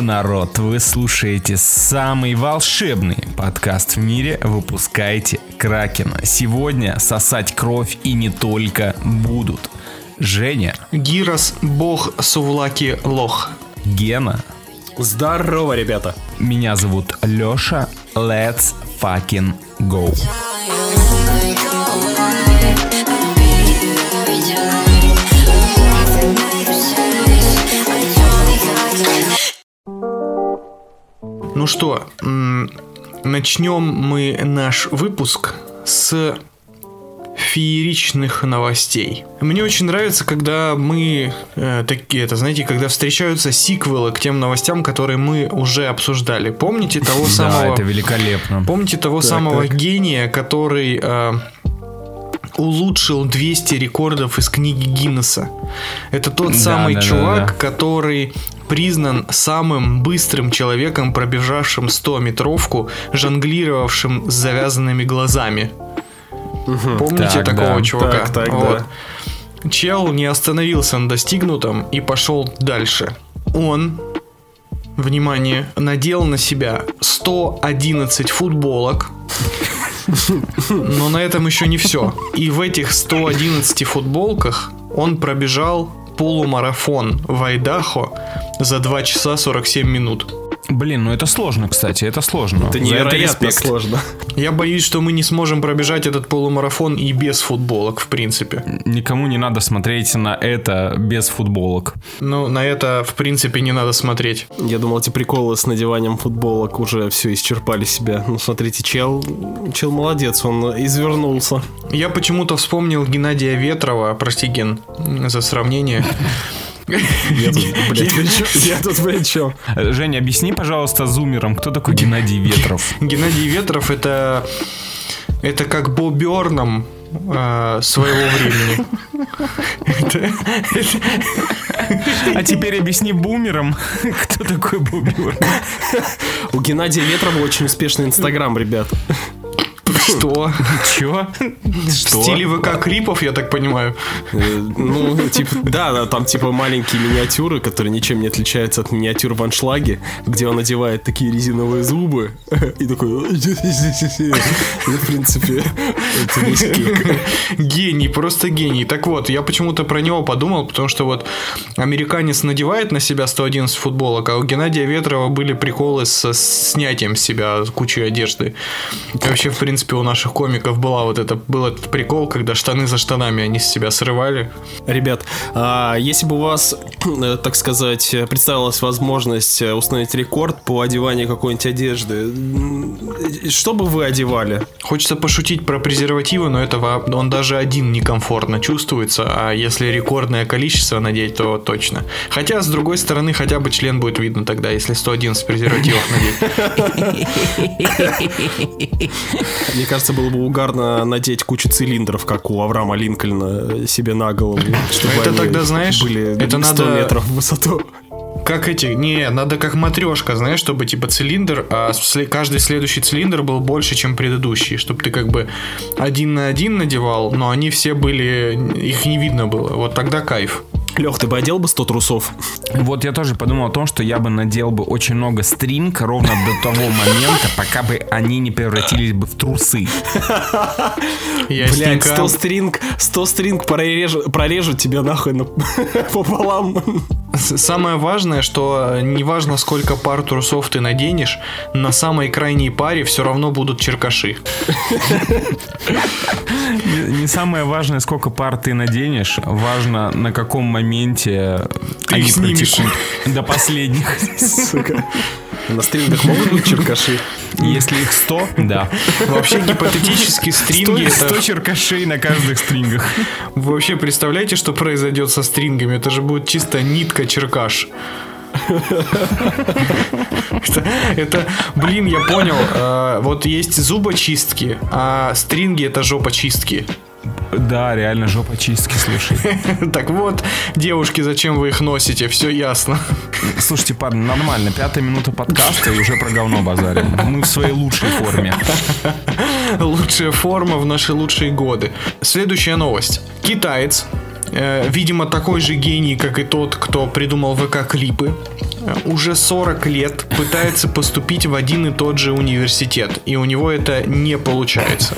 Народ! Вы слушаете самый волшебный подкаст в мире «Выпускайте Кракена». Сегодня сосать кровь и не только будут. Женя. Гирос, бог Сувлаки Лох. Гена. Здорово, ребята. Меня зовут Лёша. Let's fucking go. Ну что, начнем мы наш выпуск с фееричных новостей. Мне очень нравится, когда мы э, такие, это знаете, когда встречаются сиквелы к тем новостям, которые мы уже обсуждали. Помните того самого? Да, это великолепно. Помните того самого гения, который э, улучшил 200 рекордов из книги Гиннесса? Это тот самый чувак, который признан самым быстрым человеком, пробежавшим 100-метровку, жонглировавшим с завязанными глазами. Угу. Помните так, такого да. чувака? Так, так, вот. да. Чел не остановился на достигнутом и пошел дальше. Он, внимание, надел на себя 111 футболок. Но на этом еще не все. И в этих 111 футболках он пробежал полумарафон в Айдахо за 2 часа 47 минут. Блин, ну это сложно, кстати, это сложно. Это невероятно это сложно. Я боюсь, что мы не сможем пробежать этот полумарафон и без футболок, в принципе. Никому не надо смотреть на это без футболок. Ну, на это, в принципе, не надо смотреть. Я думал, эти приколы с надеванием футболок уже все исчерпали себя. Ну, смотрите, чел, чел молодец, он извернулся. Я почему-то вспомнил Геннадия Ветрова, прости, Ген, за сравнение. Я тут, блядь, я тут при чем? Женя, объясни, пожалуйста, зумерам, кто такой Геннадий Ветров? Геннадий Ветров это это как Бо Берном э, своего времени. А теперь объясни бумерам, кто такой бумер. У Геннадия Ветрова очень успешный инстаграм, ребят. Что? Чё? В стиле ВК Крипов, я так понимаю. Э, ну, типа, да, да, там типа маленькие миниатюры, которые ничем не отличаются от миниатюр в аншлаге, где он одевает такие резиновые зубы и такой... Ну, в принципе, это Гений, просто гений. Так вот, я почему-то про него подумал, потому что вот американец надевает на себя 111 футболок, а у Геннадия Ветрова были приколы с снятием себя кучи одежды. вообще, в принципе, у наших комиков была вот это, был этот прикол, когда штаны за штанами они с себя срывали. Ребят, а если бы у вас, э, так сказать, представилась возможность э, установить рекорд по одеванию какой-нибудь одежды, что бы вы одевали? Хочется пошутить про презервативы, но этого он даже один некомфортно чувствуется, а если рекордное количество надеть, то точно. Хотя, с другой стороны, хотя бы член будет видно тогда, если 111 презервативов надеть. Мне кажется, было бы угарно надеть кучу цилиндров, как у Авраама Линкольна, себе на голову. Чтобы это тогда, знаешь, были это 100 надо... метров в высоту. Как эти, не, надо как матрешка, знаешь, чтобы типа цилиндр, а каждый следующий цилиндр был больше, чем предыдущий, чтобы ты как бы один на один надевал, но они все были, их не видно было. Вот тогда кайф. Лех, ты бы одел бы 100 трусов? Вот я тоже подумал о том, что я бы надел бы очень много стринг ровно до того момента, пока бы они не превратились бы в трусы. Блять, 100 стринг, 100 стринг прорежут, тебя нахуй на, пополам. Самое важное, что неважно сколько пар трусов ты наденешь, на самой крайней паре все равно будут черкаши. Не самое важное, сколько пар ты наденешь, важно на каком моменте ты они снимешь. До последних. Сука. На стрингах могут быть черкаши? Если их 100, да. Вообще гипотетически стринги 100, 100 это... черкашей на каждых стрингах. Вы вообще представляете, что произойдет со стрингами? Это же будет чисто нитка черкаш. это, это, блин, я понял. Э, вот есть зубочистки, а стринги это жопочистки. Да, реально жопа чистки, слушай. Так вот, девушки, зачем вы их носите? Все ясно. Слушайте, парни, нормально. Пятая минута подкаста и уже про говно базарим. Мы в своей лучшей форме. Лучшая форма в наши лучшие годы. Следующая новость. Китаец э, видимо, такой же гений, как и тот, кто придумал ВК-клипы, э, уже 40 лет пытается поступить в один и тот же университет, и у него это не получается.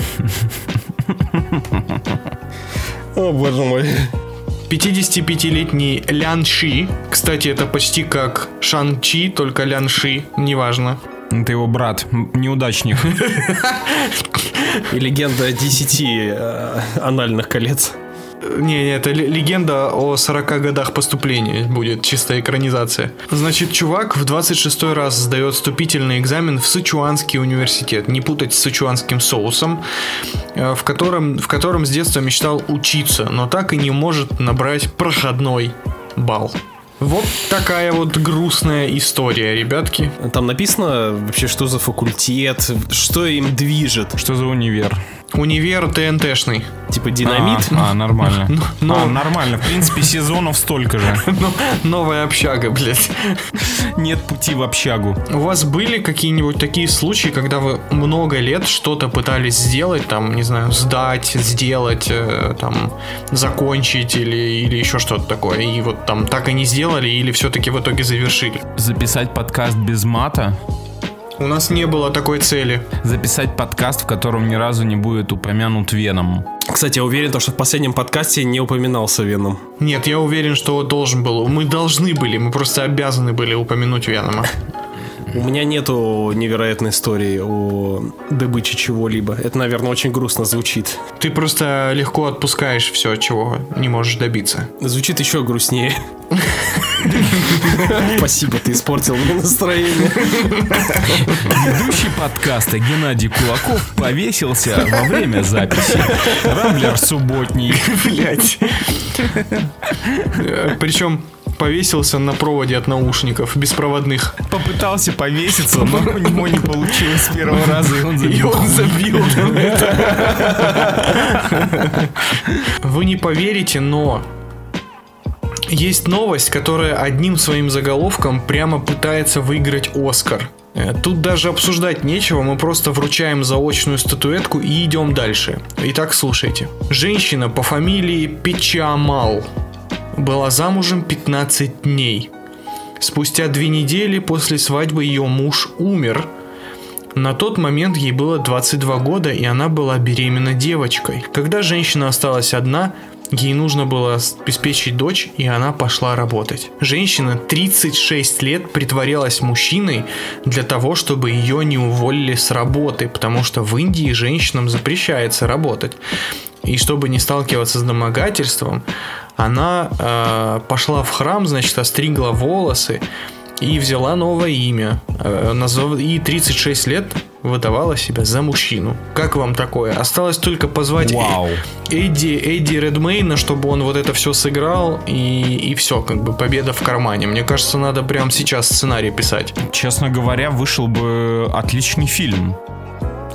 О, боже мой. 55-летний Лян Ши, кстати, это почти как Шан Чи, только Лян Ши, неважно. Это его брат, неудачник. И легенда 10 э, анальных колец. Не, не, это ле- легенда о 40 годах поступления будет, чистая экранизация. Значит, чувак в 26 раз сдает вступительный экзамен в Сычуанский университет. Не путать с сычуанским соусом, э, в котором, в котором с детства мечтал учиться, но так и не может набрать проходной балл. Вот такая вот грустная история, ребятки. Там написано вообще, что за факультет, что им движет. Что за универ? Универ ТНТшный. Типа динамит. А, а, нормально. но- А, нормально. В принципе, сезонов столько же. Ну, новая общага, блядь. Нет пути в общагу. У вас были какие-нибудь такие случаи, когда вы много лет что-то пытались сделать, там, не знаю, сдать, сделать, э, там, закончить или, или еще что-то такое, и вот там так и не сделали, или все-таки в итоге завершили? Записать подкаст без мата. У нас не было такой цели. Записать подкаст, в котором ни разу не будет упомянут Веном. Кстати, я уверен, то, что в последнем подкасте не упоминался Веном. Нет, я уверен, что должен был. Мы должны были, мы просто обязаны были упомянуть Венома. У меня нету невероятной истории о добыче чего-либо. Это, наверное, очень грустно звучит. Ты просто легко отпускаешь все, чего не можешь добиться. Звучит еще грустнее. Спасибо, ты испортил мне настроение. Ведущий подкаста Геннадий Кулаков повесился во время записи. Рамблер субботний. Блять. Причем повесился на проводе от наушников беспроводных. Попытался повеситься, но у него не получилось с первого раза, и он И забил. он забил. Вы не поверите, но есть новость, которая одним своим заголовком прямо пытается выиграть Оскар. Э, Тут даже обсуждать нечего, мы просто вручаем заочную статуэтку и идем дальше. Итак, слушайте. Женщина по фамилии Печамал была замужем 15 дней. Спустя две недели после свадьбы ее муж умер. На тот момент ей было 22 года, и она была беременна девочкой. Когда женщина осталась одна, ей нужно было обеспечить дочь, и она пошла работать. Женщина 36 лет притворялась мужчиной для того, чтобы ее не уволили с работы, потому что в Индии женщинам запрещается работать. И чтобы не сталкиваться с домогательством, она э, пошла в храм, значит, остригла волосы и взяла новое имя. Э, И 36 лет выдавала себя за мужчину. Как вам такое? Осталось только позвать Э- Вау. Эдди, Эдди Редмейна, чтобы он вот это все сыграл, и, и все, как бы победа в кармане. Мне кажется, надо прямо сейчас сценарий писать. Честно говоря, вышел бы отличный фильм.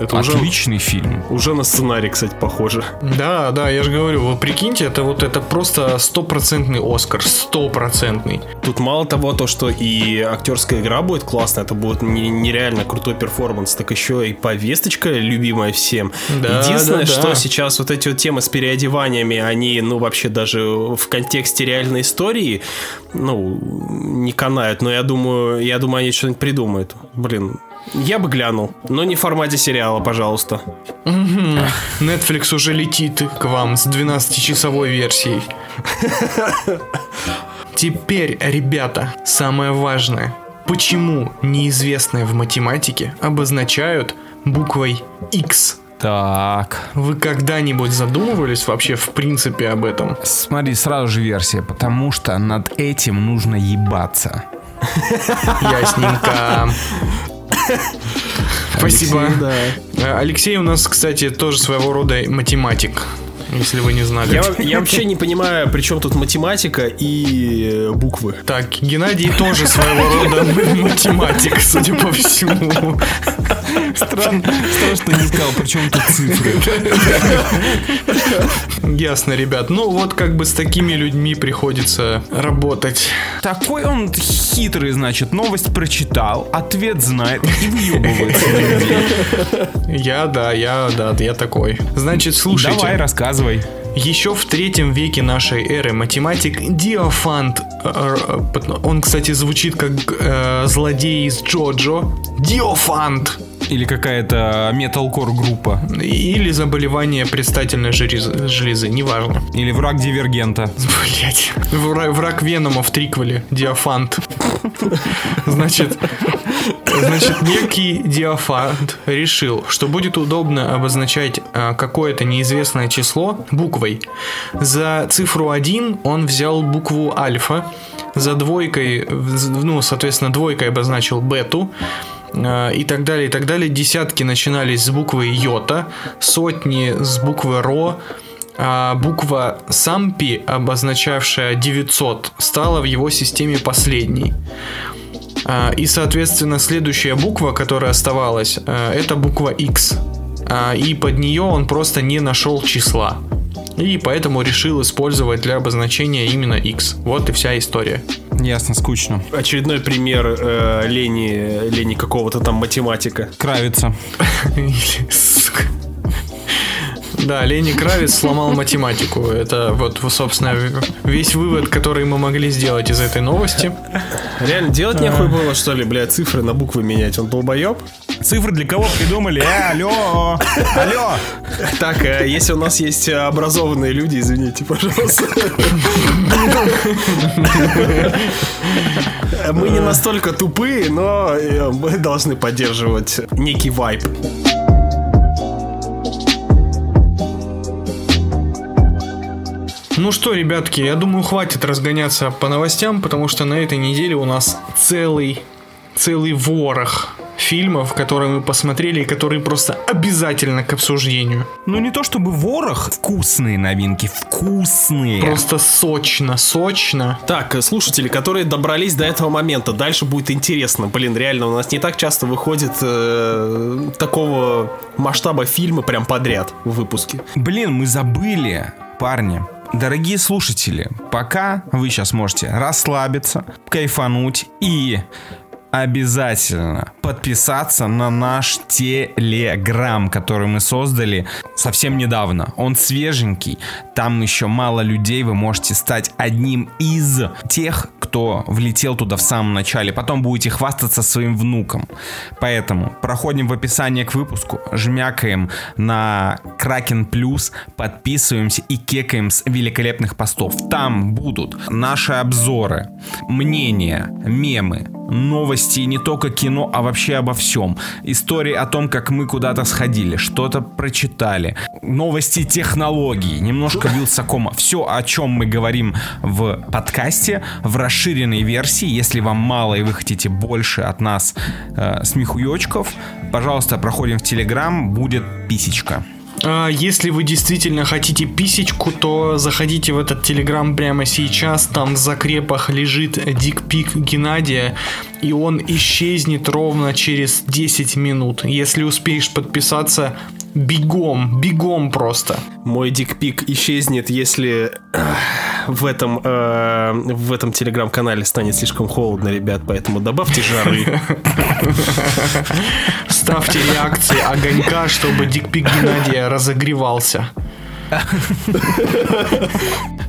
Это уже, Отличный фильм. уже на сценарий, кстати, похоже. Да, да, я же говорю, вы прикиньте, это вот это просто стопроцентный Оскар, стопроцентный. Тут мало того, то, что и актерская игра будет классная, это будет не- нереально крутой перформанс, так еще и повесточка любимая всем. Да, Единственное, да, да. что сейчас вот эти вот темы с переодеваниями, они, ну, вообще даже в контексте реальной истории, ну, не канают, но я думаю, я думаю, они что-нибудь придумают. Блин, я бы глянул, но не в формате сериала, пожалуйста. Netflix уже летит к вам с 12-часовой версией. Теперь, ребята, самое важное. Почему неизвестное в математике обозначают буквой X? Так. Вы когда-нибудь задумывались вообще в принципе об этом? Смотри, сразу же версия, потому что над этим нужно ебаться. Ясненько. Спасибо. Алексей. Э, Алексей у нас, кстати, тоже своего рода математик, если вы не знали. Я, я вообще не понимаю, при чем тут математика и э, буквы. Так, Геннадий тоже своего рода математик, судя по всему. Странно, странно, что не сказал, причем тут цифры. Ясно, ребят. Ну вот как бы с такими людьми приходится работать. Такой он хитрый, значит, новость прочитал, ответ знает и въебывается. Я, да, я, да, я такой. Значит, слушайте. Давай, рассказывай. Еще в третьем веке нашей эры математик Диофант, э, э, он, кстати, звучит как э, злодей из Джоджо, Диофант, Или какая-то металкор группа. или заболевание предстательной железы, железы, неважно. Или враг дивергента. Блять. Враг, враг Венома в триквеле. Диафант. Значит, значит, некий Диафант решил, что будет удобно обозначать а, какое-то неизвестное число буквой. За цифру 1 он взял букву альфа, за двойкой, ну, соответственно, двойкой обозначил бету, и так далее, и так далее. Десятки начинались с буквы йота, сотни с буквы ро, а буква Сампи, обозначавшая 900, стала в его системе последней. А, И, соответственно, следующая буква, которая оставалась, а, это буква X. И под нее он просто не нашел числа. И поэтому решил использовать для обозначения именно X. Вот и вся история. Ясно, скучно. Очередной пример э, лени, лени какого-то там математика. Кравится. Сука. Да, Лени Кравец сломал математику. Это вот, собственно, весь вывод, который мы могли сделать из этой новости. Реально, делать нехуй было, что ли, блядь, цифры на буквы менять? Он долбоеб? Цифры для кого придумали? Э, алло! Алло! Так, э, если у нас есть э, образованные люди, извините, пожалуйста. Мы не настолько тупые, но э, мы должны поддерживать некий вайб. Ну что, ребятки, я думаю, хватит разгоняться по новостям, потому что на этой неделе у нас целый, целый ворох фильмов, которые мы посмотрели и которые просто обязательно к обсуждению. Ну не то чтобы ворох, вкусные новинки, вкусные. Просто сочно, сочно. Так, слушатели, которые добрались до этого момента, дальше будет интересно. Блин, реально, у нас не так часто выходит э, такого масштаба фильмы прям подряд в выпуске. Блин, мы забыли, парни. Дорогие слушатели, пока вы сейчас можете расслабиться, кайфануть и обязательно подписаться на наш телеграм, который мы создали совсем недавно. Он свеженький, там еще мало людей, вы можете стать одним из тех, кто влетел туда в самом начале. Потом будете хвастаться своим внуком. Поэтому проходим в описание к выпуску, жмякаем на Кракен Плюс, подписываемся и кекаем с великолепных постов. Там будут наши обзоры, мнения, мемы, новости не только кино, а вообще обо всем. Истории о том, как мы куда-то сходили, что-то прочитали. Новости технологий, немножко Вилсакома. Все, о чем мы говорим в подкасте, в расширенной версии. Если вам мало и вы хотите больше от нас э, смехуёчков, пожалуйста, проходим в Телеграм, будет писечка. А если вы действительно хотите писечку, то заходите в этот телеграм прямо сейчас. Там в закрепах лежит дикпик Геннадия, и он исчезнет ровно через 10 минут. Если успеешь подписаться, бегом, бегом просто. Мой дикпик исчезнет, если э, в этом, э, в этом телеграм-канале станет слишком холодно, ребят, поэтому добавьте жары. Ставьте реакции огонька, чтобы дикпик Геннадия разогревался.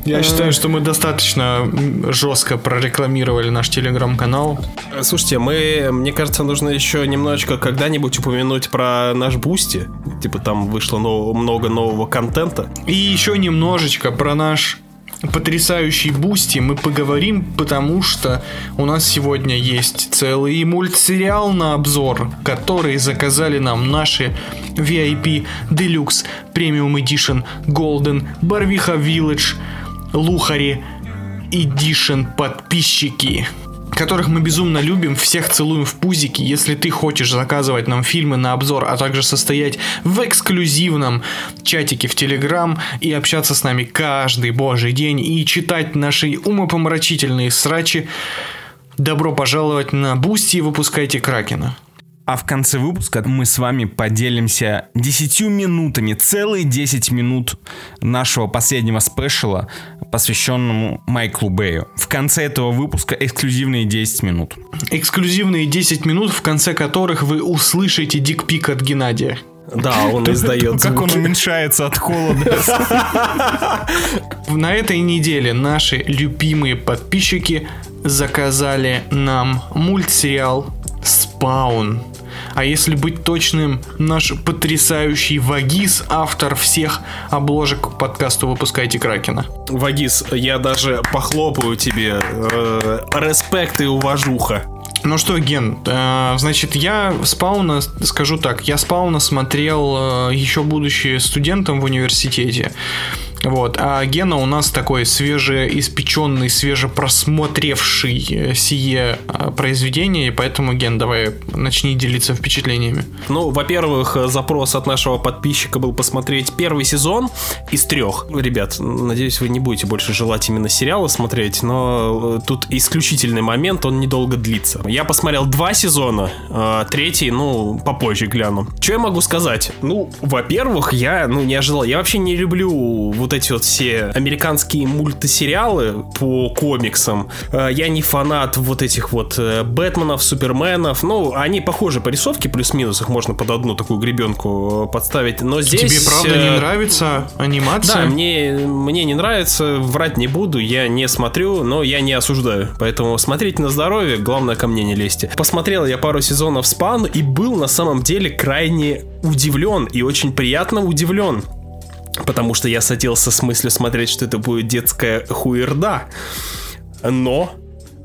Я считаю, что мы достаточно жестко прорекламировали наш телеграм-канал. Э, Слушайте, мы, мне кажется, нужно еще немножечко когда-нибудь упомянуть про наш Boosty. Типа там вышло много нового контента. И еще немножечко про наш потрясающий Boosty мы поговорим, потому что у нас сегодня есть целый мультсериал на обзор, который заказали нам наши VIP Deluxe Premium Edition Golden Барвиха Village Luxury Edition подписчики которых мы безумно любим, всех целуем в пузики. Если ты хочешь заказывать нам фильмы на обзор, а также состоять в эксклюзивном чатике в Телеграм и общаться с нами каждый божий день и читать наши умопомрачительные срачи, добро пожаловать на Boosty и выпускайте Кракена. А в конце выпуска мы с вами поделимся 10 минутами, целые 10 минут нашего последнего спешала, посвященному Майклу Бэю. В конце этого выпуска эксклюзивные 10 минут. Эксклюзивные 10 минут, в конце которых вы услышите дикпик от Геннадия. Да, он издает Как он уменьшается от холода. На этой неделе наши любимые подписчики заказали нам мультсериал «Спаун». А если быть точным, наш потрясающий Вагис, автор всех обложек к подкасту «Выпускайте Кракена». Вагис, я даже похлопаю тебе. э, респект и уважуха. Ну что, Ген, э, значит, я Спауна, скажу так, я Спауна смотрел э, еще будучи студентом в университете. Вот, а Гена у нас такой свежеиспеченный, свежепросмотревший э, сие э, произведение, и поэтому, Ген, давай начни делиться впечатлениями. Ну, во-первых, э, запрос от нашего подписчика был посмотреть первый сезон из трех. Ребят, надеюсь, вы не будете больше желать именно сериалы смотреть, но тут исключительный момент, он недолго длится. Я посмотрел два сезона, третий, ну, попозже гляну. Что я могу сказать? Ну, во-первых, я, ну, не ожидал. Я вообще не люблю вот эти вот все американские мультисериалы по комиксам. Э, Я не фанат вот этих вот э, Бэтменов, Суперменов. Ну, они похожи по рисовке, плюс-минус, их можно под одну такую гребенку э, подставить. Но здесь... Тебе правда не нравится анимация? да, мне, мне не нравится, врать не буду, я не смотрю, но я не осуждаю. Поэтому смотрите на здоровье, главное ко мне не лезьте. Посмотрел я пару сезонов спан и был на самом деле крайне удивлен и очень приятно удивлен. Потому что я садился с мыслью смотреть, что это будет детская хуерда. Но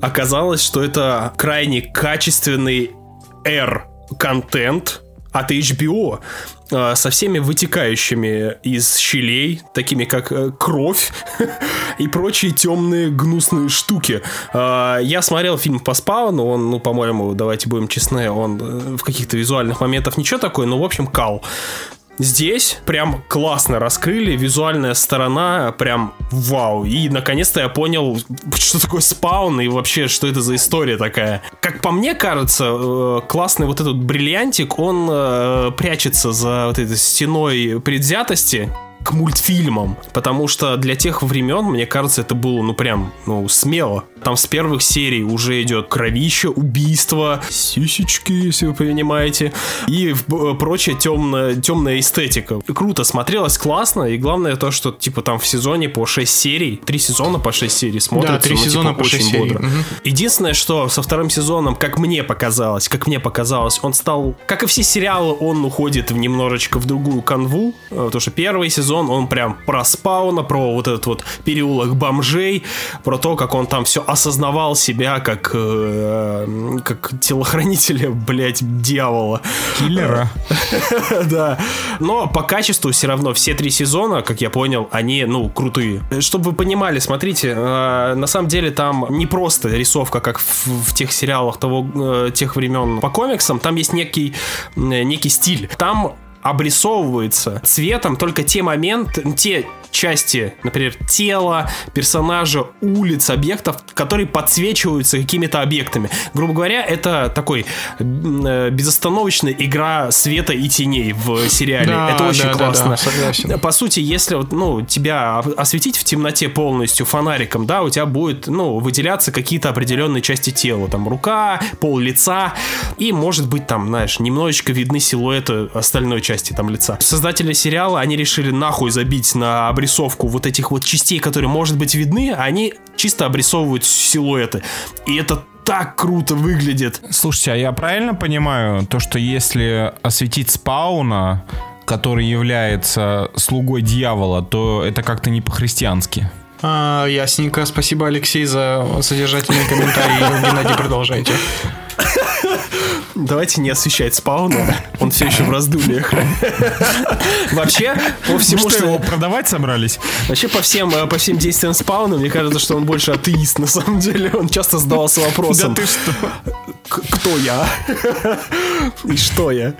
оказалось, что это крайне качественный R-контент от HBO э, со всеми вытекающими из щелей, такими как э, кровь и прочие темные гнусные штуки. Э, Я смотрел фильм по спауну, он, ну, по-моему, давайте будем честны, он э, в каких-то визуальных моментах ничего такое, но, в общем, кал. Здесь прям классно раскрыли, визуальная сторона прям вау. И наконец-то я понял, что такое спаун и вообще, что это за история такая. Как по мне кажется, э, классный вот этот бриллиантик, он э, прячется за вот этой стеной предвзятости к мультфильмам, потому что для тех времен, мне кажется, это было, ну, прям, ну, смело. Там с первых серий уже идет кровище, убийство, сисечки, если вы понимаете, и в- прочая темная, темная эстетика. Круто смотрелось, классно, и главное то, что, типа, там в сезоне по 6 серий, 3 сезона по 6 серий смотрится, Да, три ну, типа, сезона по шесть очень серий. бодро. Мгм. Единственное, что со вторым сезоном, как мне показалось, как мне показалось, он стал, как и все сериалы, он уходит в немножечко в другую канву, э, потому что первый сезон, он прям про спауна, про вот этот вот переулок бомжей, про то, как он там все осознавал себя как, э, как телохранителя, блядь, дьявола. Киллера. Да. Но по качеству все равно все три сезона, как я понял, они, ну, крутые. Чтобы вы понимали, смотрите, э, на самом деле там не просто рисовка, как в, тех сериалах того, э, тех времен по комиксам, там есть некий, некий стиль. Там обрисовывается цветом только те моменты, те части, например, тела, персонажа, улиц, объектов, которые подсвечиваются какими-то объектами. Грубо говоря, это такой э, безостановочная игра света и теней в сериале. Да, это очень да, да, классно. да, согласен. По сути, если вот, ну, тебя осветить в темноте полностью фонариком, да, у тебя будет, ну, выделяться какие-то определенные части тела. Там рука, пол лица. И, может быть, там, знаешь, немножечко видны силуэты остальной части там лица. Создатели сериала, они решили нахуй забить на обрисовку вот этих вот частей, которые, может быть, видны, а они чисто обрисовывают силуэты. И это так круто выглядит. Слушайте, а я правильно понимаю, то, что если осветить спауна, который является слугой дьявола, то это как-то не по-христиански? А, ясненько. Спасибо, Алексей, за содержательный комментарий. Геннадий, продолжайте. Давайте не освещать спауна. Он все еще в раздумьях. Вообще, по всему, Вы что, его продавать собрались? Вообще, по всем, э, по всем действиям спауна, мне кажется, что он больше атеист, на самом деле. Он часто задавался вопросом. Да ты что? «К- кто я? И что я?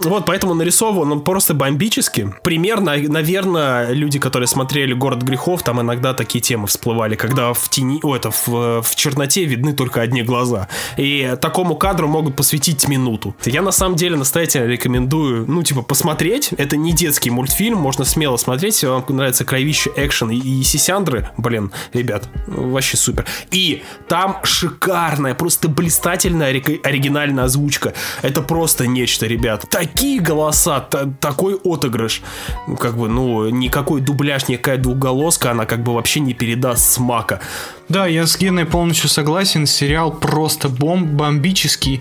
Вот, поэтому нарисован он просто бомбически. Примерно, наверное, люди, которые смотрели «Город грехов», там иногда такие темы всплывали, когда в тени, о, это, в, в черноте видны только одни глаза. И такому кадру могут посвятить минуту. Я, на самом деле, настоятельно рекомендую, ну, типа, посмотреть. Это не детский мультфильм, можно смело смотреть, если вам нравится кровище, экшен и, и сисяндры. Блин, ребят, вообще супер. И там шикарная, просто блистательная ори- оригинальная озвучка. Это просто нечто, ребят. такие голоса, та- такой отыгрыш. Ну, как бы, ну, никакой дубляж, никакая двухголоска, она как бы вообще не передаст смака. Да, я с Геной полностью согласен. Сериал просто бомб, бомбический.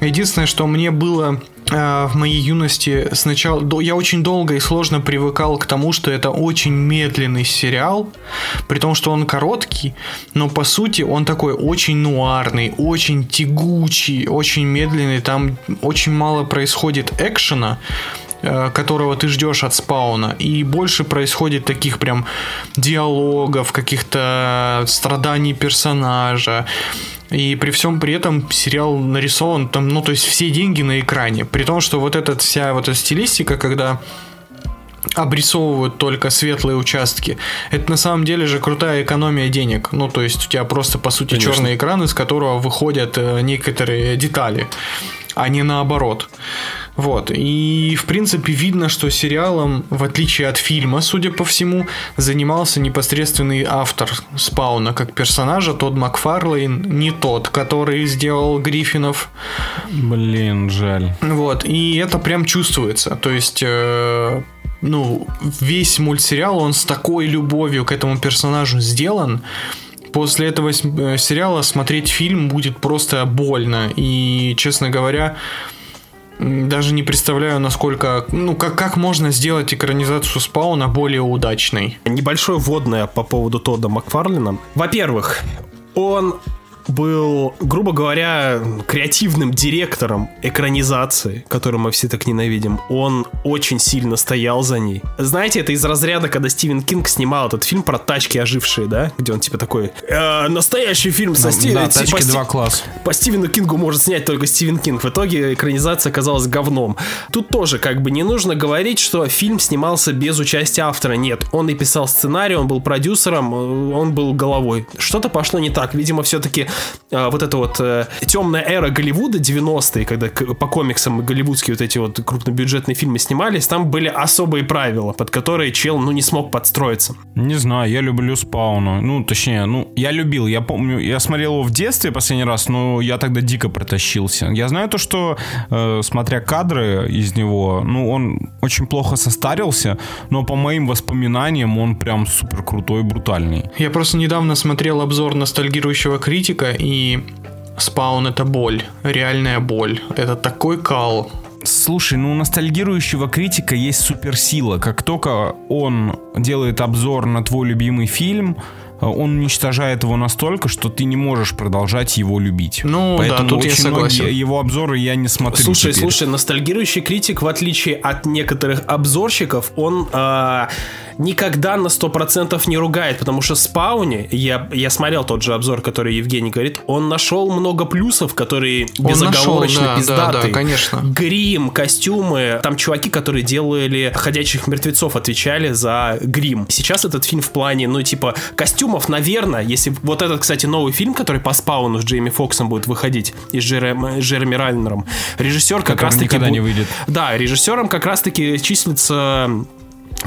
Единственное, что мне было э, в моей юности сначала... Я очень долго и сложно привыкал к тому, что это очень медленный сериал, при том, что он короткий, но по сути он такой очень нуарный, очень тягучий, очень медленный. Там очень мало происходит экшена, которого ты ждешь от спауна, и больше происходит таких прям диалогов, каких-то страданий персонажа. И при всем при этом сериал нарисован там, ну, то есть все деньги на экране. При том, что вот эта вся вот эта стилистика, когда обрисовывают только светлые участки. Это на самом деле же крутая экономия денег. Ну, то есть у тебя просто, по сути, Конечно. черный экран, из которого выходят э, некоторые детали, а не наоборот. Вот. И, в принципе, видно, что сериалом, в отличие от фильма, судя по всему, занимался непосредственный автор Спауна как персонажа, Тодд Макфарлейн, не тот, который сделал Гриффинов. Блин, жаль. Вот, и это прям чувствуется. То есть, э, ну, весь мультсериал, он с такой любовью к этому персонажу сделан. После этого э, сериала смотреть фильм будет просто больно. И, честно говоря, даже не представляю, насколько, ну, как, как можно сделать экранизацию Спауна более удачной. Небольшое вводное по поводу Тодда Макфарлина. Во-первых, он был, грубо говоря, креативным директором экранизации, которую мы все так ненавидим. Он очень сильно стоял за ней. Знаете, это из разряда, когда Стивен Кинг снимал этот фильм про тачки ожившие, да? Где он типа такой, «Э, настоящий фильм со Да, Стивеном... тачки 2 класс. по Стивену Кингу может снять только Стивен Кинг. В итоге экранизация оказалась говном. Тут тоже как бы не нужно говорить, что фильм снимался без участия автора. Нет, он и писал сценарий, он был продюсером, э, он был головой. Что-то пошло не так. Видимо, все-таки вот эта вот э, темная эра Голливуда 90-е, когда по комиксам голливудские вот эти вот крупнобюджетные фильмы снимались, там были особые правила, под которые чел, ну, не смог подстроиться. Не знаю, я люблю спауна. Ну, точнее, ну, я любил. Я помню, я смотрел его в детстве последний раз, но я тогда дико протащился. Я знаю то, что, э, смотря кадры из него, ну, он очень плохо состарился, но по моим воспоминаниям он прям супер крутой, брутальный. Я просто недавно смотрел обзор ностальгирующего критика, и Спаун это боль, реальная боль. Это такой кал. Слушай, ну у ностальгирующего критика есть суперсила. Как только он делает обзор на твой любимый фильм, он уничтожает его настолько, что ты не можешь продолжать его любить. Ну, да, Поэтому тут я очень согласен. многие его обзоры я не смотрю. Слушай, теперь. слушай, ностальгирующий критик, в отличие от некоторых обзорщиков, он а, никогда на 100% не ругает, потому что Спауне, я, я смотрел тот же обзор, который Евгений говорит, он нашел много плюсов, которые Он безоговорочно нашел, да, пиздатые. да, да, конечно. Грим, костюмы, там чуваки, которые делали «Ходячих мертвецов», отвечали за грим. Сейчас этот фильм в плане, ну, типа, костюмов, наверное, если... Вот этот, кстати, новый фильм, который по спауну с Джейми Фоксом будет выходить, и с Джерем- Джереми Райнером, режиссер как Который раз-таки... никогда бу- не выйдет. Да, режиссером как раз-таки числится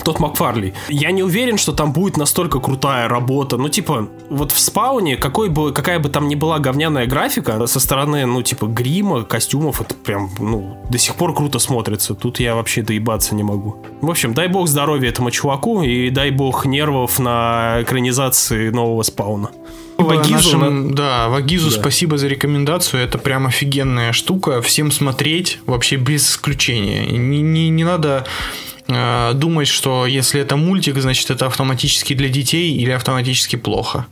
тот Макфарли. Я не уверен, что там будет настолько крутая работа. Ну, типа, вот в спауне, какой бы, какая бы там ни была говняная графика, со стороны, ну, типа, грима, костюмов, это прям, ну, до сих пор круто смотрится. Тут я вообще доебаться не могу. В общем, дай бог здоровья этому чуваку и дай бог нервов на экранизации нового спауна. Вагизу Нашим- на- Да, Вагизу Да. спасибо за рекомендацию. Это прям офигенная штука. Всем смотреть вообще без исключения. Не, не, не надо э, думать, что если это мультик, значит это автоматически для детей или автоматически плохо.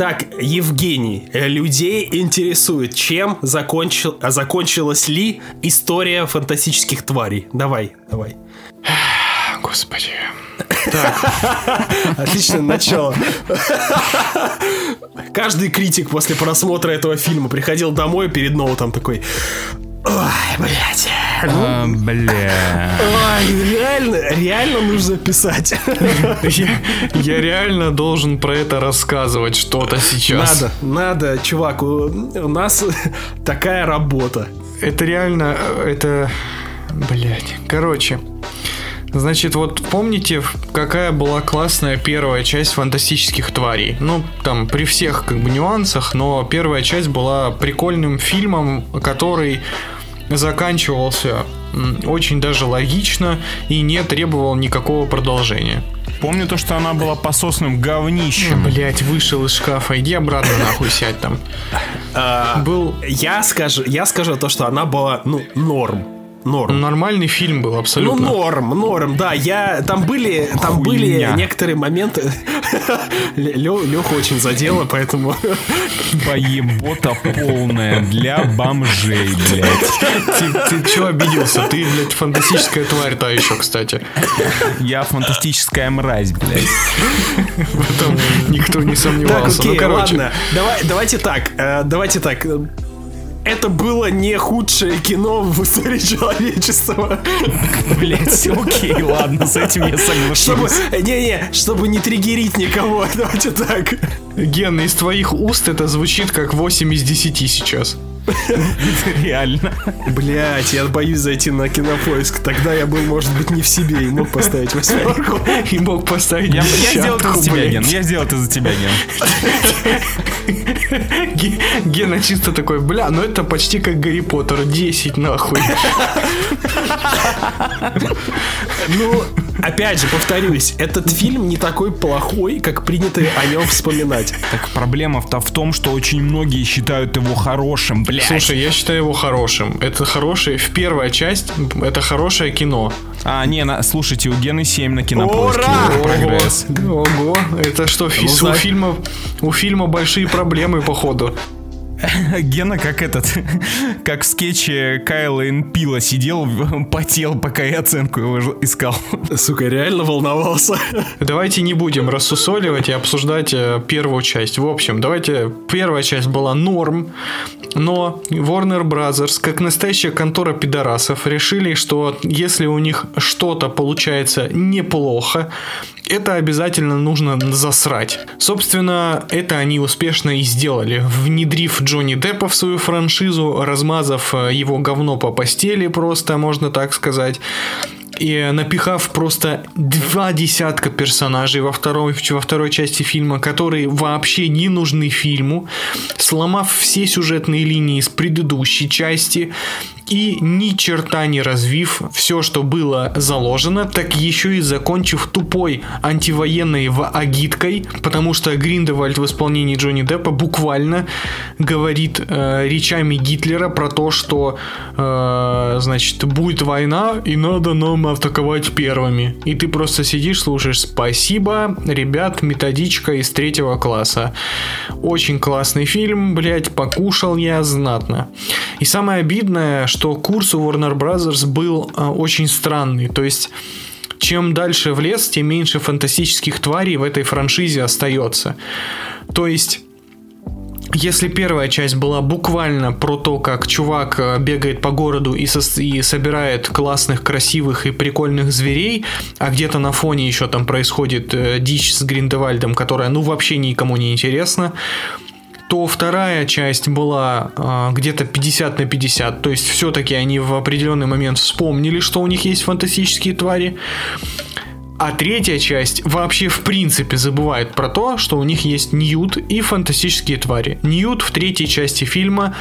Так, Евгений, э, людей интересует, чем закончил, а закончилась ли история фантастических тварей. Давай, давай. Господи. Так, Отличное начало. Каждый критик после просмотра этого фильма приходил домой перед ноутом такой... Ой, блядь. Ну, А, бля. Ой, реально, реально нужно писать. я, я реально должен про это рассказывать что-то сейчас. Надо, надо, чувак, у, у нас такая работа. Это реально, э, это, блять. Короче, Значит, вот помните, какая была классная первая часть фантастических тварей? Ну, там, при всех как бы нюансах, но первая часть была прикольным фильмом, который заканчивался очень даже логично и не требовал никакого продолжения. Помню то, что она была пососным говнищем. Блять, вышел из шкафа, иди обратно нахуй сядь там. А, Был... Я скажу, я скажу то, что она была, ну, норм норм. Нормальный фильм был абсолютно. Ну норм, норм, да. Я там были, там Хуйня. были некоторые моменты. Леха очень задело, поэтому. Поебота полная для бомжей, блядь. Ты, ты чё обиделся? Ты, блядь, фантастическая тварь та еще, кстати. Я фантастическая мразь, блядь. В этом никто не сомневался. Так, окей, ну, короче. ладно. Давай, давайте так, э, давайте так это было не худшее кино в истории человечества. Блять, окей, ладно, с этим я соглашусь. Не-не, чтобы не триггерить никого, давайте так. Ген, из твоих уст это звучит как 8 из 10 сейчас. Реально. Блять, я боюсь зайти на кинопоиск. Тогда я был, может быть, не в себе и мог поставить восьмерку. И мог поставить Я, я сделал это за тебя, Ген. Я сделал это за тебя, Ген. Гена чисто такой, бля, ну это почти как Гарри Поттер. 10 нахуй. Ну, опять же, повторюсь, этот фильм не такой плохой, как принято о нем вспоминать. Так проблема-то в том, что очень многие считают его хорошим, блядь. Слушай, я считаю его хорошим. Это хороший, в первая часть, это хорошее кино. А, не, на, слушайте, у Гены 7 на кинопоиске. Ура! Прогресс. Ого, ого, это что, фи- у, фильма, у фильма большие проблемы, походу. Гена как этот, как в скетче Кайла Пила сидел, потел, пока я оценку его искал. Сука, реально волновался. Давайте не будем рассусоливать и обсуждать э, первую часть. В общем, давайте, первая часть была норм, но Warner Brothers, как настоящая контора пидорасов, решили, что если у них что-то получается неплохо, это обязательно нужно засрать. Собственно, это они успешно и сделали, внедрив Джонни Деппа в свою франшизу, размазав э, его говно по постели просто, можно так сказать и напихав просто два десятка персонажей во второй, во второй части фильма, которые вообще не нужны фильму, сломав все сюжетные линии из предыдущей части, и ни черта не развив все, что было заложено, так еще и закончив тупой антивоенной агиткой, потому что Гриндевальд в исполнении Джонни Деппа буквально говорит э, речами Гитлера про то, что э, значит будет война и надо нам атаковать первыми. И ты просто сидишь, слушаешь «Спасибо, ребят, методичка из третьего класса». Очень классный фильм, блять, покушал я знатно. И самое обидное, что курс у Warner Brothers был а, очень странный. То есть чем дальше в лес, тем меньше фантастических тварей в этой франшизе остается. То есть если первая часть была буквально про то, как чувак а, бегает по городу и, со- и собирает классных, красивых и прикольных зверей, а где-то на фоне еще там происходит э, дичь с Гриндевальдом, которая ну вообще никому не интересна, то вторая часть была э, где-то 50 на 50. То есть все-таки они в определенный момент вспомнили, что у них есть фантастические твари. А третья часть вообще в принципе забывает про то, что у них есть Ньют и фантастические твари. Ньют в третьей части фильма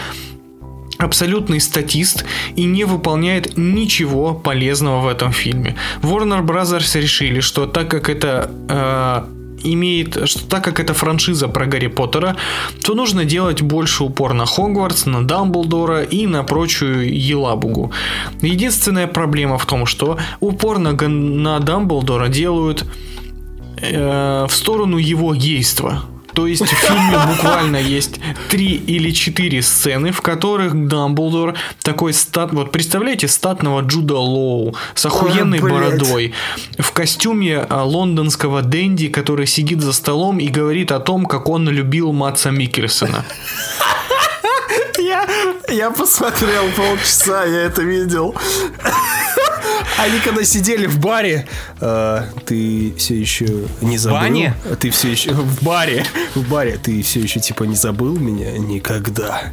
абсолютный статист и не выполняет ничего полезного в этом фильме. Warner Brothers решили, что так как это э, имеет, что так как это франшиза про Гарри Поттера, то нужно делать больше упор на Хогвартс, на Дамблдора и на прочую елабугу. Единственная проблема в том, что упор на, на Дамблдора делают э, в сторону его гейства. То есть в фильме буквально есть три или четыре сцены, в которых Дамблдор такой стат... Вот представляете, статного Джуда Лоу с охуенной Ой, бородой, в костюме а, лондонского Дэнди, который сидит за столом и говорит о том, как он любил Матса Микельсона. Я, я посмотрел полчаса, я это видел. Они когда сидели в баре, э, ты все еще не забыл. В бане? Ты все еще в баре, в баре, ты все еще типа не забыл меня никогда.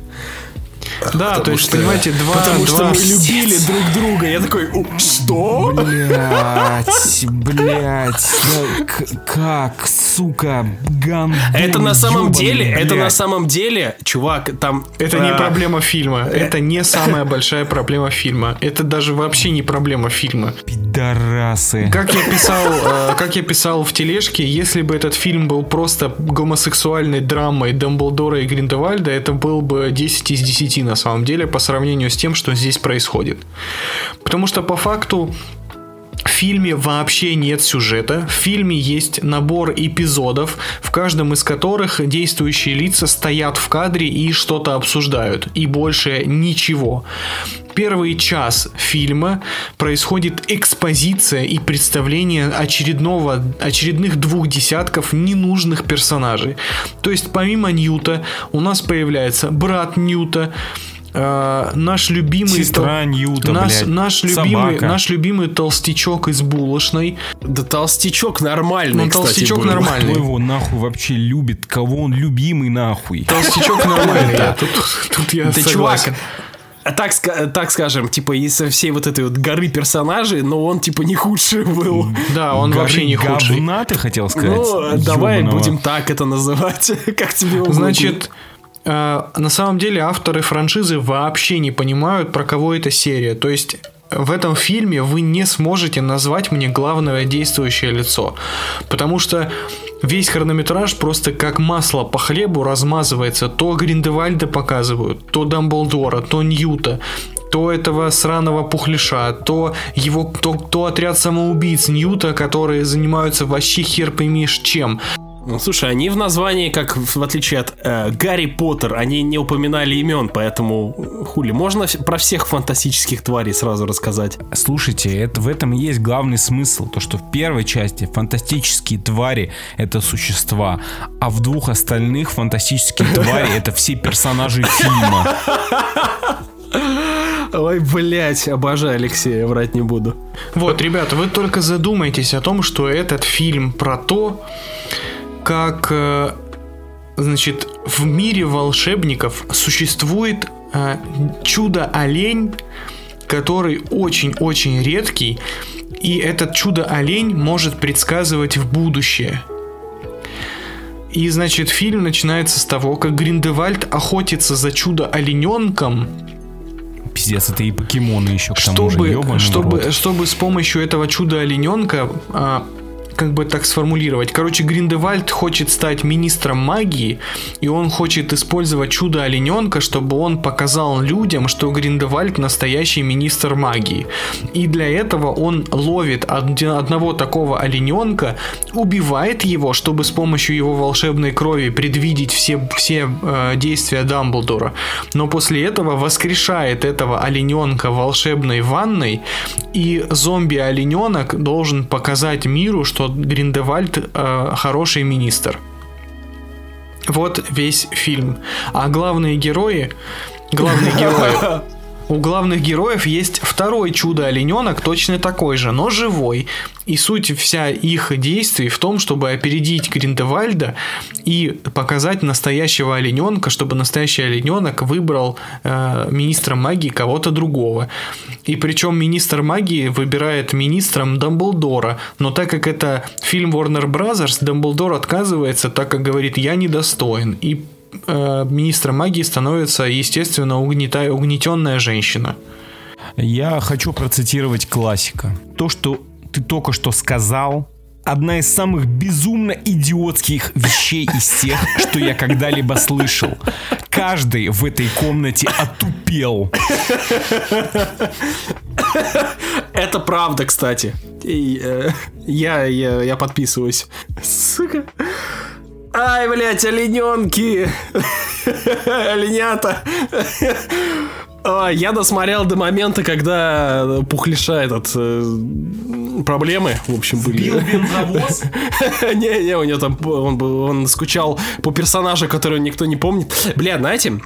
Да, то есть, понимаете, два... Потому что два- мы любили друг друга. Я такой, «У, что? Блять, блять, да к- как, сука, гандон Это на самом ёбаный, деле, это на самом деле, чувак, там... Это не проблема фильма. Это не самая большая проблема фильма. Это даже вообще не проблема фильма. Пидорасы. Как я писал, э, как я писал в тележке, если бы этот фильм был просто гомосексуальной драмой Дамблдора и Гриндевальда, это был бы 10 из 10 на самом деле по сравнению с тем, что здесь происходит. Потому что по факту в фильме вообще нет сюжета. В фильме есть набор эпизодов, в каждом из которых действующие лица стоят в кадре и что-то обсуждают. И больше ничего. Первый час фильма происходит экспозиция и представление очередного, очередных двух десятков ненужных персонажей. То есть помимо Ньюта у нас появляется брат Ньюта, э, наш любимый Сестра тол- Ньюта, наш, блядь, наш любимый, собака. наш любимый толстячок из булочной. Да толстячок нормальный, Ну, кстати, толстячок был. нормальный. Кто его нахуй вообще любит? Кого он любимый нахуй? Толстячок нормальный. я Тут, тут я Да, согласен. чувак, так, так скажем, типа из всей вот этой вот горы персонажей, но он типа не худший был. Да, он Горы вообще не худший. говна, ты хотел сказать? Ну, давай Ёбаного. будем так это называть, как тебе угодно. Значит, на самом деле авторы франшизы вообще не понимают, про кого эта серия. То есть в этом фильме вы не сможете назвать мне главное действующее лицо. Потому что весь хронометраж просто как масло по хлебу размазывается. То Гриндевальда показывают, то Дамблдора, то Ньюта, то этого сраного пухляша, то его, то, то отряд самоубийц Ньюта, которые занимаются вообще хер пойми чем. Ну, слушай, они в названии, как в отличие от э, Гарри Поттер, они не упоминали имен, поэтому хули, можно про всех фантастических тварей сразу рассказать. Слушайте, это, в этом и есть главный смысл, то что в первой части фантастические твари это существа, а в двух остальных фантастические твари это все персонажи фильма. Ой, блять, обожаю Алексея, врать не буду. Вот, ребята, вы только задумайтесь о том, что этот фильм про то, как, э, значит, в мире волшебников существует э, чудо-олень, который очень-очень редкий, и этот чудо-олень может предсказывать в будущее. И, значит, фильм начинается с того, как Гриндевальд охотится за чудо-олененком, Пиздец, это и покемоны еще к тому же, чтобы, в чтобы, чтобы с помощью этого чуда олененка как бы так сформулировать. Короче, Гриндевальд хочет стать министром магии, и он хочет использовать чудо олененка, чтобы он показал людям, что Гриндевальд настоящий министр магии. И для этого он ловит од- одного такого олененка, убивает его, чтобы с помощью его волшебной крови предвидеть все, все э, действия Дамблдора. Но после этого воскрешает этого олененка волшебной ванной, и зомби-олененок должен показать миру, что Гриндевальд э, хороший министр. Вот весь фильм. А главные герои, главные герои, у главных героев есть второй чудо-олененок, точно такой же, но живой. И суть вся их действий в том, чтобы опередить Гриндевальда и показать настоящего олененка, чтобы настоящий олененок выбрал э, министром магии кого-то другого. И причем министр магии выбирает министром Дамблдора. Но так как это фильм Warner Brothers, Дамблдор отказывается, так как говорит, я недостоин. И э, министром магии становится, естественно, угнета- угнетенная женщина. Я хочу процитировать классика. То, что ты только что сказал, одна из самых безумно идиотских вещей из тех, что я когда-либо слышал. Каждый в этой комнате отупел. Это правда, кстати. И, э, я, я, я подписываюсь. Сука. Ай, блядь, олененки. Оленята. А, Я досмотрел до момента, когда Пухлиша этот э, проблемы, в общем, были. Не-не, у него там он, он скучал по персонажу, которого никто не помнит. Бля, знаете,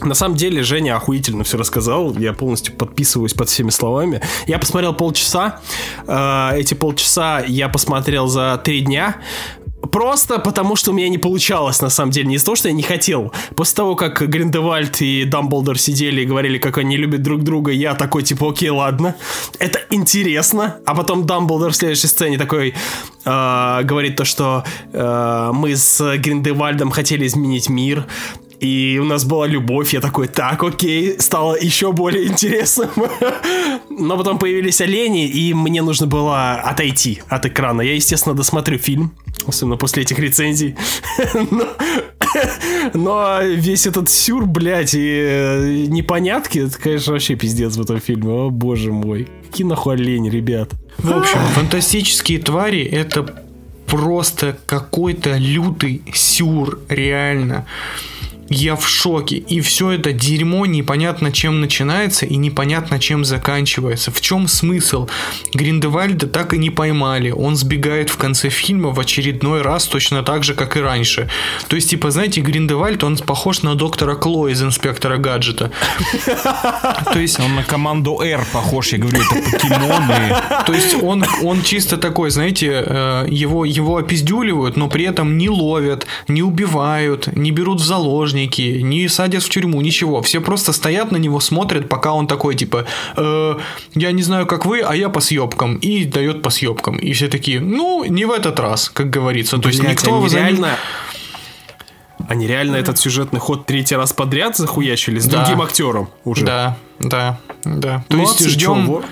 на самом деле Женя охуительно все рассказал. Я полностью подписываюсь под всеми словами. Я посмотрел полчаса. Э, Эти полчаса я посмотрел за три дня. Просто потому, что у меня не получалось, на самом деле. Не из-за того, что я не хотел. После того, как Гриндевальд и Дамблдор сидели и говорили, как они любят друг друга, я такой, типа, окей, ладно. Это интересно. А потом Дамблдор в следующей сцене такой э, говорит то, что э, мы с Гриндевальдом хотели изменить мир и у нас была любовь, я такой, так, окей, стало еще более интересным. Но потом появились олени, и мне нужно было отойти от экрана. Я, естественно, досмотрю фильм, особенно после этих рецензий. Но, но весь этот сюр, блядь, и э, непонятки, это, конечно, вообще пиздец в этом фильме. О, боже мой. Какие нахуй олени, ребят. В общем, фантастические твари это просто какой-то лютый сюр, реально. Я в шоке. И все это дерьмо непонятно чем начинается и непонятно чем заканчивается. В чем смысл? Гриндевальда так и не поймали. Он сбегает в конце фильма в очередной раз точно так же, как и раньше. То есть, типа, знаете, Гриндевальд, он похож на доктора Кло из инспектора гаджета. То есть... Он на команду R похож, я говорю, это покемоны. То есть он, он чисто такой, знаете, э, его, его опиздюливают, но при этом не ловят, не убивают, не берут в заложники заложники, не садят в тюрьму, ничего. Все просто стоят на него, смотрят, пока он такой, типа, э, я не знаю, как вы, а я по съебкам. И дает по съебкам. И все такие, ну, не в этот раз, как говорится. То есть никто они реально... Они реально этот сюжетный ход третий раз подряд захуячили с да. другим актером уже. Да, да, да. То Молодцы, есть ждем... Чё,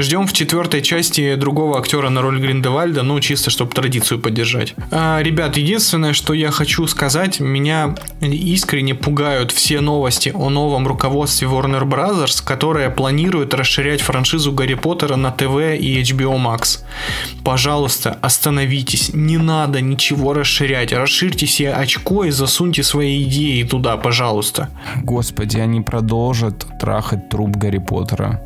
Ждем в четвертой части другого актера на роль Гриндевальда, ну, чисто, чтобы традицию поддержать. А, ребят, единственное, что я хочу сказать, меня искренне пугают все новости о новом руководстве Warner Bros., которое планирует расширять франшизу Гарри Поттера на ТВ и HBO Max. Пожалуйста, остановитесь, не надо ничего расширять, расширьте себе очко и засуньте свои идеи туда, пожалуйста. Господи, они продолжат трахать труп Гарри Поттера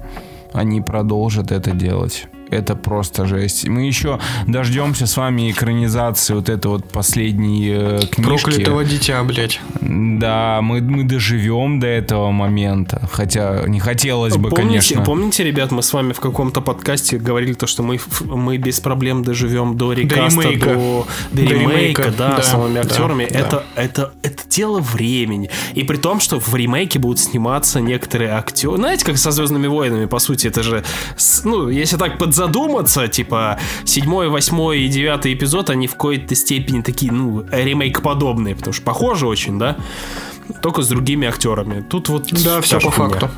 они продолжат это делать это просто жесть. Мы еще дождемся с вами экранизации вот этой вот последней э, книжки. Проклятого дитя, блядь. Да, мы, мы доживем до этого момента. Хотя не хотелось бы, помните, конечно. Помните, ребят, мы с вами в каком-то подкасте говорили то, что мы, мы без проблем доживем до рекаста, до, ремейка. до, до, ремейка, да, да, с новыми актерами. Да, это, да. Это, это, это дело времени. И при том, что в ремейке будут сниматься некоторые актеры. Знаете, как со Звездными войнами, по сути, это же, ну, если так под задуматься, типа, седьмой, восьмой и девятый эпизод, они в какой-то степени такие, ну, ремейк-подобные, потому что похожи очень, да? Только с другими актерами. Тут вот... Да, все по факту.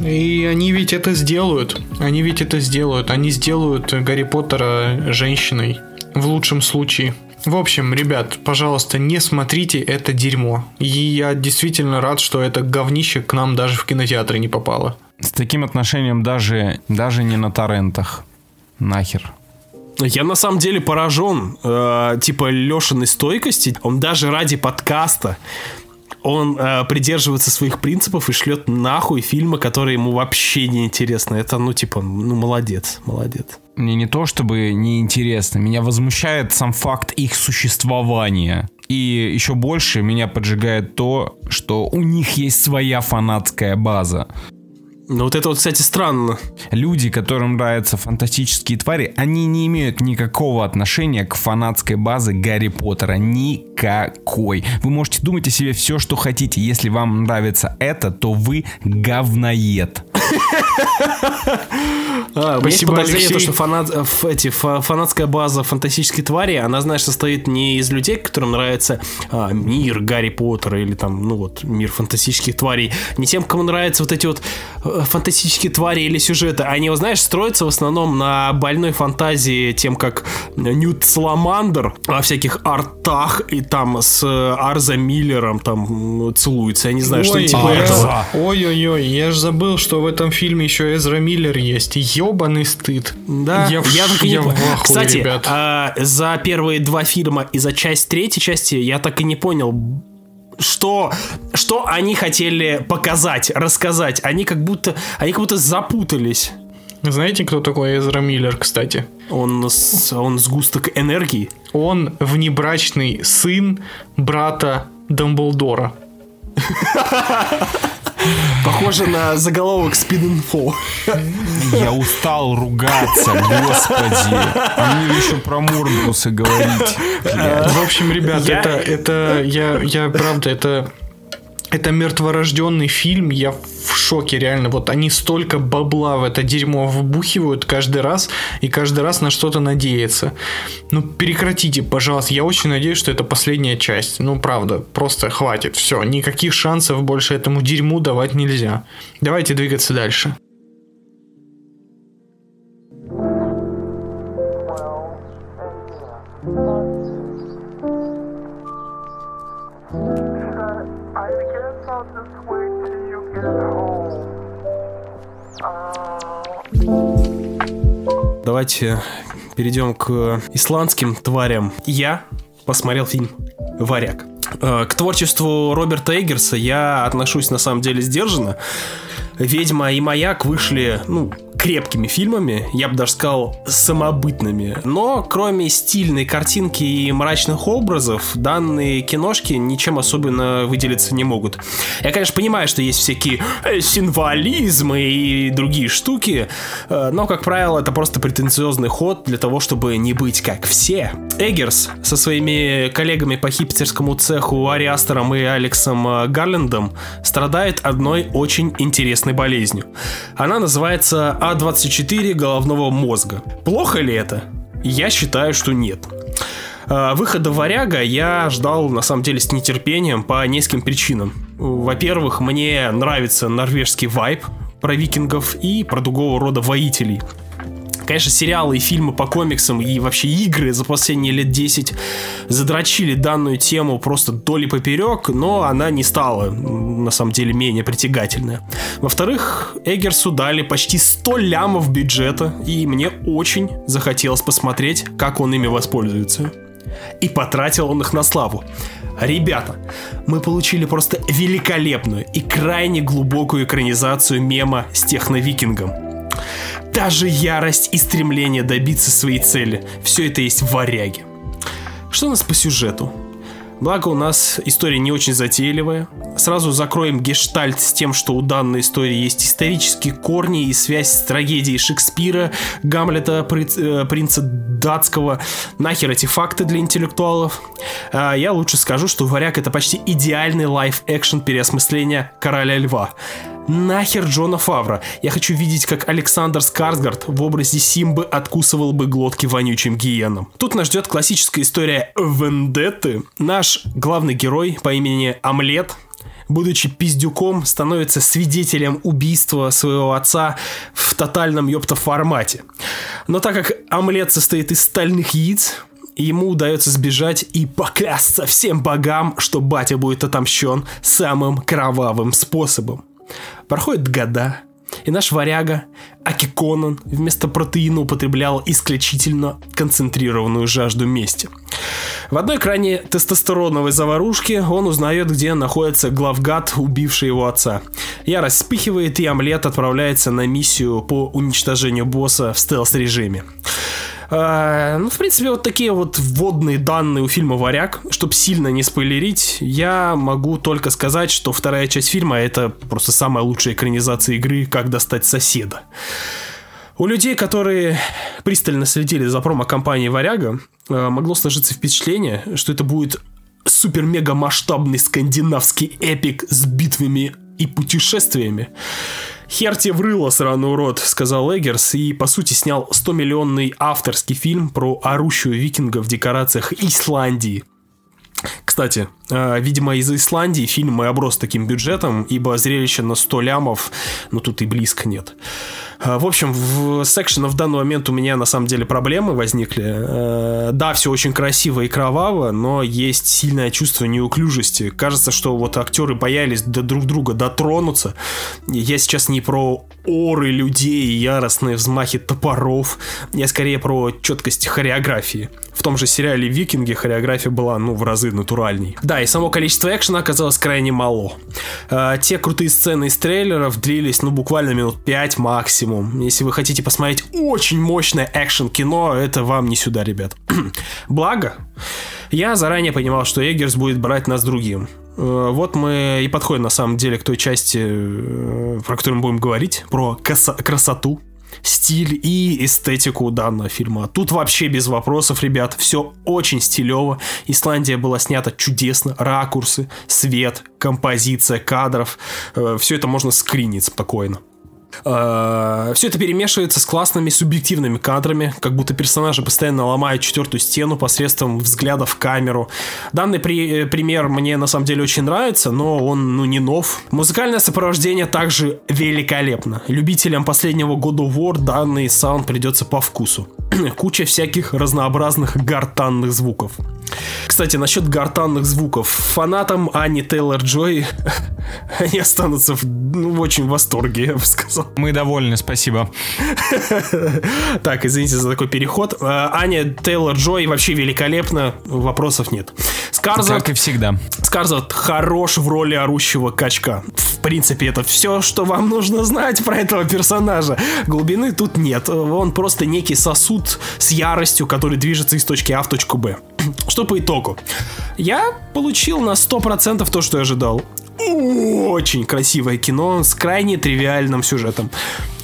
И они ведь это сделают. Они ведь это сделают. Они сделают Гарри Поттера женщиной. В лучшем случае. В общем, ребят, пожалуйста, не смотрите это дерьмо. И я действительно рад, что это говнище к нам даже в кинотеатры не попало. С таким отношением даже, даже не на торрентах. Нахер. Я на самом деле поражен, э, типа, Лешиной стойкости. Он даже ради подкаста он э, придерживается своих принципов и шлет нахуй фильмы, которые ему вообще не интересны. Это, ну, типа, ну, молодец, молодец. Мне не то чтобы не интересно, меня возмущает сам факт их существования. И еще больше меня поджигает то, что у них есть своя фанатская база. Ну вот это вот, кстати, странно. Люди, которым нравятся фантастические твари, они не имеют никакого отношения к фанатской базе Гарри Поттера. Никакой. Вы можете думать о себе все, что хотите. Если вам нравится это, то вы говноед. А, подозрение, то, что фанат, эти, фанатская база фантастической твари, она, знаешь, состоит не из людей, которым нравится а, мир Гарри Поттера или там, ну вот, мир фантастических тварей, не тем, кому нравятся вот эти вот э, фантастические твари или сюжеты. Они, вот, знаешь, строятся в основном на больной фантазии тем, как Ньют Саламандр во всяких артах и там с Арза Миллером там целуется. Я не знаю, что типа Ой-ой-ой, я же забыл, что в этом фильме еще Эзра Миллер есть ебаный стыд. Да, я, в, я, так и не... в Кстати, ребят. А, за первые два фильма и за часть третьей части я так и не понял, что, что они хотели показать, рассказать. Они как будто, они как будто запутались. Знаете, кто такой Эзра Миллер, кстати? Он, он сгусток энергии. Он внебрачный сын брата Дамблдора. Похоже на заголовок спид-инфо. Я устал ругаться, господи. А мне еще про Морбиуса говорить. В общем, ребят, это, это, я, я, правда, это, это мертворожденный фильм, я в шоке, реально. Вот они столько бабла в это дерьмо вбухивают каждый раз, и каждый раз на что-то надеются. Ну, прекратите, пожалуйста. Я очень надеюсь, что это последняя часть. Ну, правда, просто хватит. Все, никаких шансов больше этому дерьму давать нельзя. Давайте двигаться дальше. Давайте перейдем к исландским тварям. Я посмотрел фильм «Варяг». Э, К творчеству Роберта Эггерса я отношусь на самом деле сдержанно. «Ведьма» и «Маяк» вышли, ну, крепкими фильмами, я бы даже сказал, самобытными. Но кроме стильной картинки и мрачных образов, данные киношки ничем особенно выделиться не могут. Я, конечно, понимаю, что есть всякие э, символизмы и другие штуки, э, но, как правило, это просто претенциозный ход для того, чтобы не быть как все. Эггерс со своими коллегами по хипстерскому цеху Ари Астером и Алексом э, Гарлендом страдает одной очень интересной болезнью. Она называется А24 головного мозга. Плохо ли это? Я считаю, что нет. Э, Выхода «Варяга» я ждал, на самом деле, с нетерпением по нескольким причинам. Во-первых, мне нравится норвежский вайб про викингов и про другого рода воителей. Конечно, сериалы и фильмы по комиксам и вообще игры за последние лет 10 задрочили данную тему просто доли поперек, но она не стала, на самом деле, менее притягательная. Во-вторых, Эггерсу дали почти 100 лямов бюджета, и мне очень захотелось посмотреть, как он ими воспользуется. И потратил он их на славу. Ребята, мы получили просто великолепную и крайне глубокую экранизацию мема с техновикингом. Та же ярость и стремление добиться своей цели. Все это есть в варяге. Что у нас по сюжету? Благо у нас история не очень затейливая. Сразу закроем гештальт с тем, что у данной истории есть исторические корни и связь с трагедией Шекспира, Гамлета, э, принца датского. Нахер эти факты для интеллектуалов. А я лучше скажу, что «Варяг» это почти идеальный лайф-экшен переосмысления «Короля льва». Нахер Джона Фавра. Я хочу видеть, как Александр Скарсгард в образе Симбы откусывал бы глотки вонючим гиенам. Тут нас ждет классическая история Вендетты. Наш главный герой по имени Омлет будучи пиздюком, становится свидетелем убийства своего отца в тотальном ёпта формате. Но так как омлет состоит из стальных яиц, ему удается сбежать и поклясться всем богам, что батя будет отомщен самым кровавым способом. Проходят года, и наш варяга, Аки Конан, вместо протеина употреблял исключительно концентрированную жажду мести. В одной крайне тестостероновой заварушке он узнает, где находится главгад, убивший его отца. Ярость вспыхивает, и омлет отправляется на миссию по уничтожению босса в стелс-режиме. А, ну, в принципе, вот такие вот вводные данные у фильма «Варяг». Чтобы сильно не спойлерить, я могу только сказать, что вторая часть фильма — это просто самая лучшая экранизация игры «Как достать соседа». У людей, которые пристально следили за промо-компанией «Варяга», э, могло сложиться впечатление, что это будет супер-мега масштабный скандинавский эпик с битвами и путешествиями. «Хер тебе врыло, сраный урод», — сказал Эггерс, и, по сути, снял 100-миллионный авторский фильм про орущую викинга в декорациях Исландии. Кстати, э, видимо, из Исландии фильм и оброс таким бюджетом, ибо зрелище на 100 лямов, ну тут и близко нет. Э, В общем, в секшена в данный момент у меня на самом деле проблемы возникли. Э, Да, все очень красиво и кроваво, но есть сильное чувство неуклюжести. Кажется, что вот актеры боялись до друг друга дотронуться. Я сейчас не про оры людей и яростные взмахи топоров. Я скорее про четкость хореографии. В том же сериале «Викинги» хореография была, ну, в разы натуральней. Да, и само количество экшена оказалось крайне мало. Э, те крутые сцены из трейлеров длились, ну, буквально минут 5 максимум. Если вы хотите посмотреть очень мощное экшен-кино, это вам не сюда, ребят. Благо, я заранее понимал, что Эггерс будет брать нас другим. Э, Вот мы и подходим на самом деле к той части, э, про которую мы будем говорить, про красоту, стиль и эстетику данного фильма. Тут вообще без вопросов, ребят, все очень стилево. Исландия была снята чудесно, ракурсы, свет, композиция кадров, все это можно скринить спокойно. Все это перемешивается с классными субъективными кадрами, как будто персонажи постоянно ломают четвертую стену посредством взгляда в камеру. Данный при- э, пример мне на самом деле очень нравится, но он ну, не нов. Музыкальное сопровождение также великолепно. Любителям последнего года War данный саунд придется по вкусу. Куча всяких разнообразных гортанных звуков. Кстати, насчет гортанных звуков. Фанатам Ани Тейлор Джой они останутся в, ну, в очень восторге, я бы сказал. Мы довольны, спасибо. Так, извините за такой переход. Э, Аня Тейлор Джой вообще великолепно, вопросов нет. Скарзард, Как и всегда. Скарзард хорош в роли орущего качка. В принципе, это все, что вам нужно знать про этого персонажа. Глубины тут нет. Он просто некий сосуд с яростью, который движется из точки А в точку Б. Что по итогу? Я получил на 100% то, что я ожидал. Очень красивое кино с крайне тривиальным сюжетом.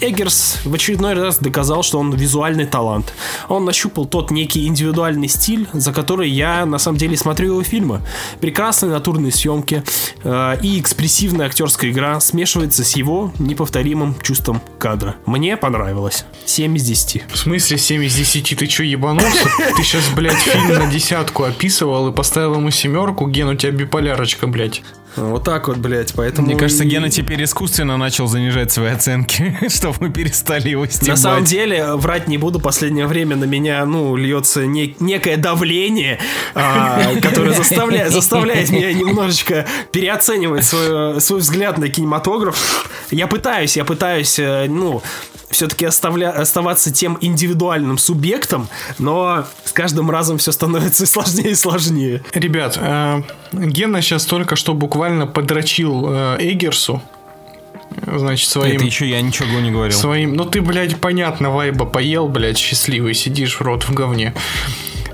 Эггерс в очередной раз доказал, что он визуальный талант. Он нащупал тот некий индивидуальный стиль, за который я на самом деле смотрю его фильмы. Прекрасные натурные съемки э, и экспрессивная актерская игра смешивается с его неповторимым чувством кадра. Мне понравилось. 7 из 10. В смысле 7 из 10? Ты что, ебанулся? Ты сейчас, блядь, фильм на десятку описывал и поставил ему семерку. Ген, у тебя биполярочка, блядь. Вот так вот, блядь, поэтому... Мне кажется, Гена теперь искусственно начал занижать свои оценки, чтобы мы перестали его стебать. На самом деле, врать не буду, последнее время на меня, ну, льется не- некое давление, а, которое заставляет, заставляет меня немножечко переоценивать свой, свой взгляд на кинематограф. Я пытаюсь, я пытаюсь, э, ну, все-таки оставаться тем индивидуальным субъектом, но с каждым разом все становится сложнее и сложнее. Ребят, э, Гена сейчас только что буквально подрочил э, Эггерсу. Значит, своим... Это еще я ничего не говорил. Своим... Ну ты, блядь, понятно, вайба поел, блядь, счастливый, сидишь в рот в говне.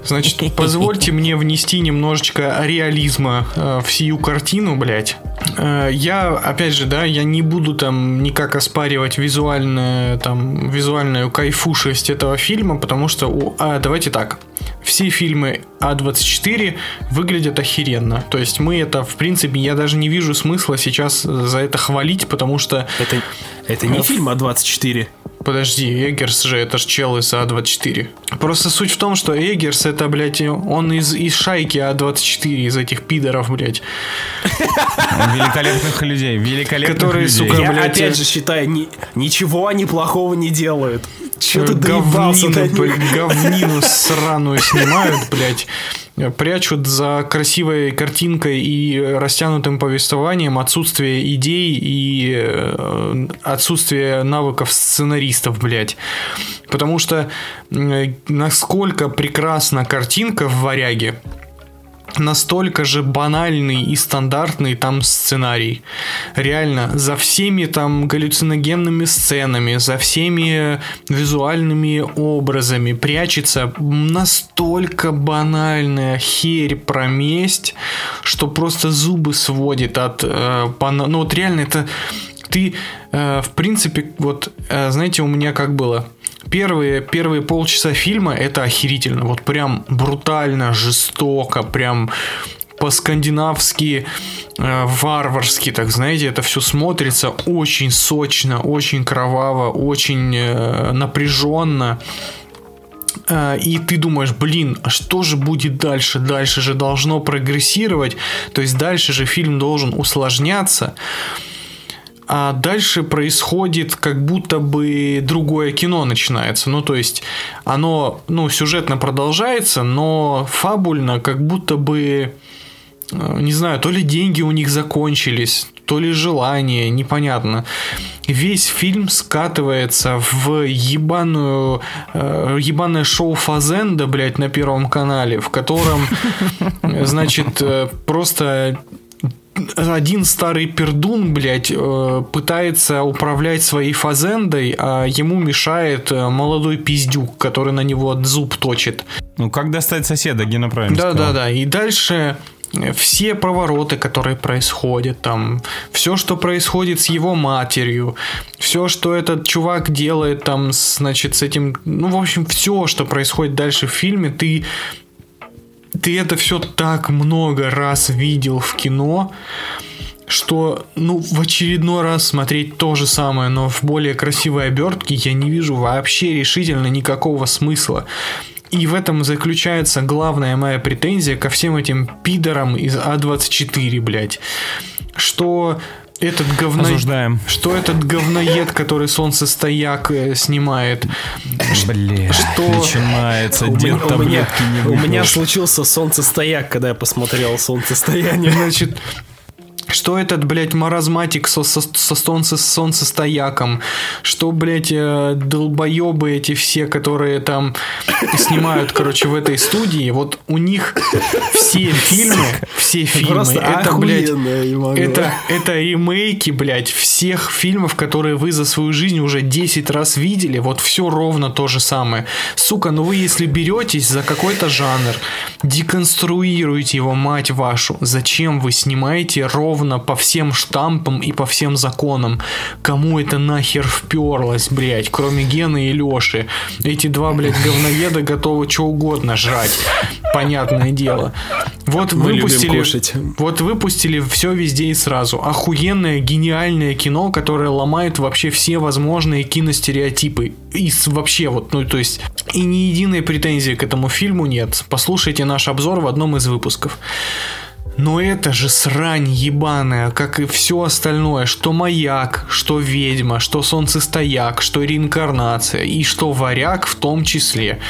Значит, позвольте мне внести немножечко реализма э, в сию картину, блядь. Э, я, опять же, да, я не буду там никак оспаривать визуальную, там, визуальную кайфушесть этого фильма, потому что, у, а, давайте так, все фильмы А24 выглядят охеренно. То есть мы это, в принципе, я даже не вижу смысла сейчас за это хвалить, потому что Это, это не фильм А24. Подожди, Эггерс же, это ж чел из А24. Просто суть в том, что Эггерс это, блядь, он из, из шайки А24, из этих пидоров, блядь. Великолепных людей, великолепных Которые, людей. сука, Я блядь, опять э, же считаю, ни- ничего они плохого не делают. Че ты доебался говнину сраную снимают, блядь. Прячут за красивой картинкой и растянутым повествованием отсутствие идей и э, отсутствие навыков сценаристов, блядь. Потому что э, насколько прекрасна картинка в «Варяге», настолько же банальный и стандартный там сценарий. Реально, за всеми там галлюциногенными сценами, за всеми визуальными образами прячется настолько банальная херь про месть, что просто зубы сводит от... э, бана- Ну вот реально это... Ты, э, в принципе, вот, э, знаете, у меня как было? Первые, первые полчаса фильма это охерительно. Вот прям брутально, жестоко, прям по-скандинавски, э, варварски, так знаете, это все смотрится очень сочно, очень кроваво, очень э, напряженно. Э, И ты думаешь, блин, а что же будет дальше? Дальше же должно прогрессировать, то есть дальше же фильм должен усложняться. А дальше происходит как будто бы другое кино начинается. Ну, то есть оно, ну, сюжетно продолжается, но фабульно как будто бы, э, не знаю, то ли деньги у них закончились, то ли желание, непонятно. Весь фильм скатывается в ебаную, э, ебаное шоу Фазенда, блядь, на Первом канале, в котором, значит, э, просто один старый пердун, блядь, э, пытается управлять своей фазендой, а ему мешает э, молодой пиздюк, который на него зуб точит. Ну, как достать соседа, Гена правильно Да, сказал. да, да. И дальше все повороты, которые происходят, там, все, что происходит с его матерью, все, что этот чувак делает там, значит, с этим, ну, в общем, все, что происходит дальше в фильме, ты ты это все так много раз видел в кино, что, ну, в очередной раз смотреть то же самое, но в более красивой обертке я не вижу вообще решительно никакого смысла. И в этом заключается главная моя претензия ко всем этим пидорам из А24, блядь. Что этот говно... Осуждаем. Что этот говноед, который солнцестояк э, снимает. Блин, что- начинается. Дед у, меня, у меня случился солнцестояк, когда я посмотрел солнцестояние. Значит, что этот, блядь, маразматик со, со, со солнце, солнцестояком, что, блядь, э, долбоебы эти все, которые там снимают, короче, в этой студии, вот у них все фильмы, все фильмы, Просто это, блядь, это, это ремейки, блядь, всех фильмов, которые вы за свою жизнь уже 10 раз видели. Вот все ровно то же самое. Сука, ну вы если беретесь за какой-то жанр, деконструируете его, мать вашу, зачем вы снимаете ровно по всем штампам и по всем законам? Кому это нахер вперлось, блядь, кроме Гены и Леши? Эти два, блядь, говноеда готовы что угодно жрать. Понятное дело. Вот Мы выпустили... Вот выпустили все везде и сразу. Охуенное, гениальное кино, которое ломает вообще все возможные киностереотипы. И вообще вот, ну то есть, и ни единой претензии к этому фильму нет. Послушайте наш обзор в одном из выпусков. Но это же срань ебаная, как и все остальное, что маяк, что ведьма, что солнцестояк, что реинкарнация и что варяг в том числе.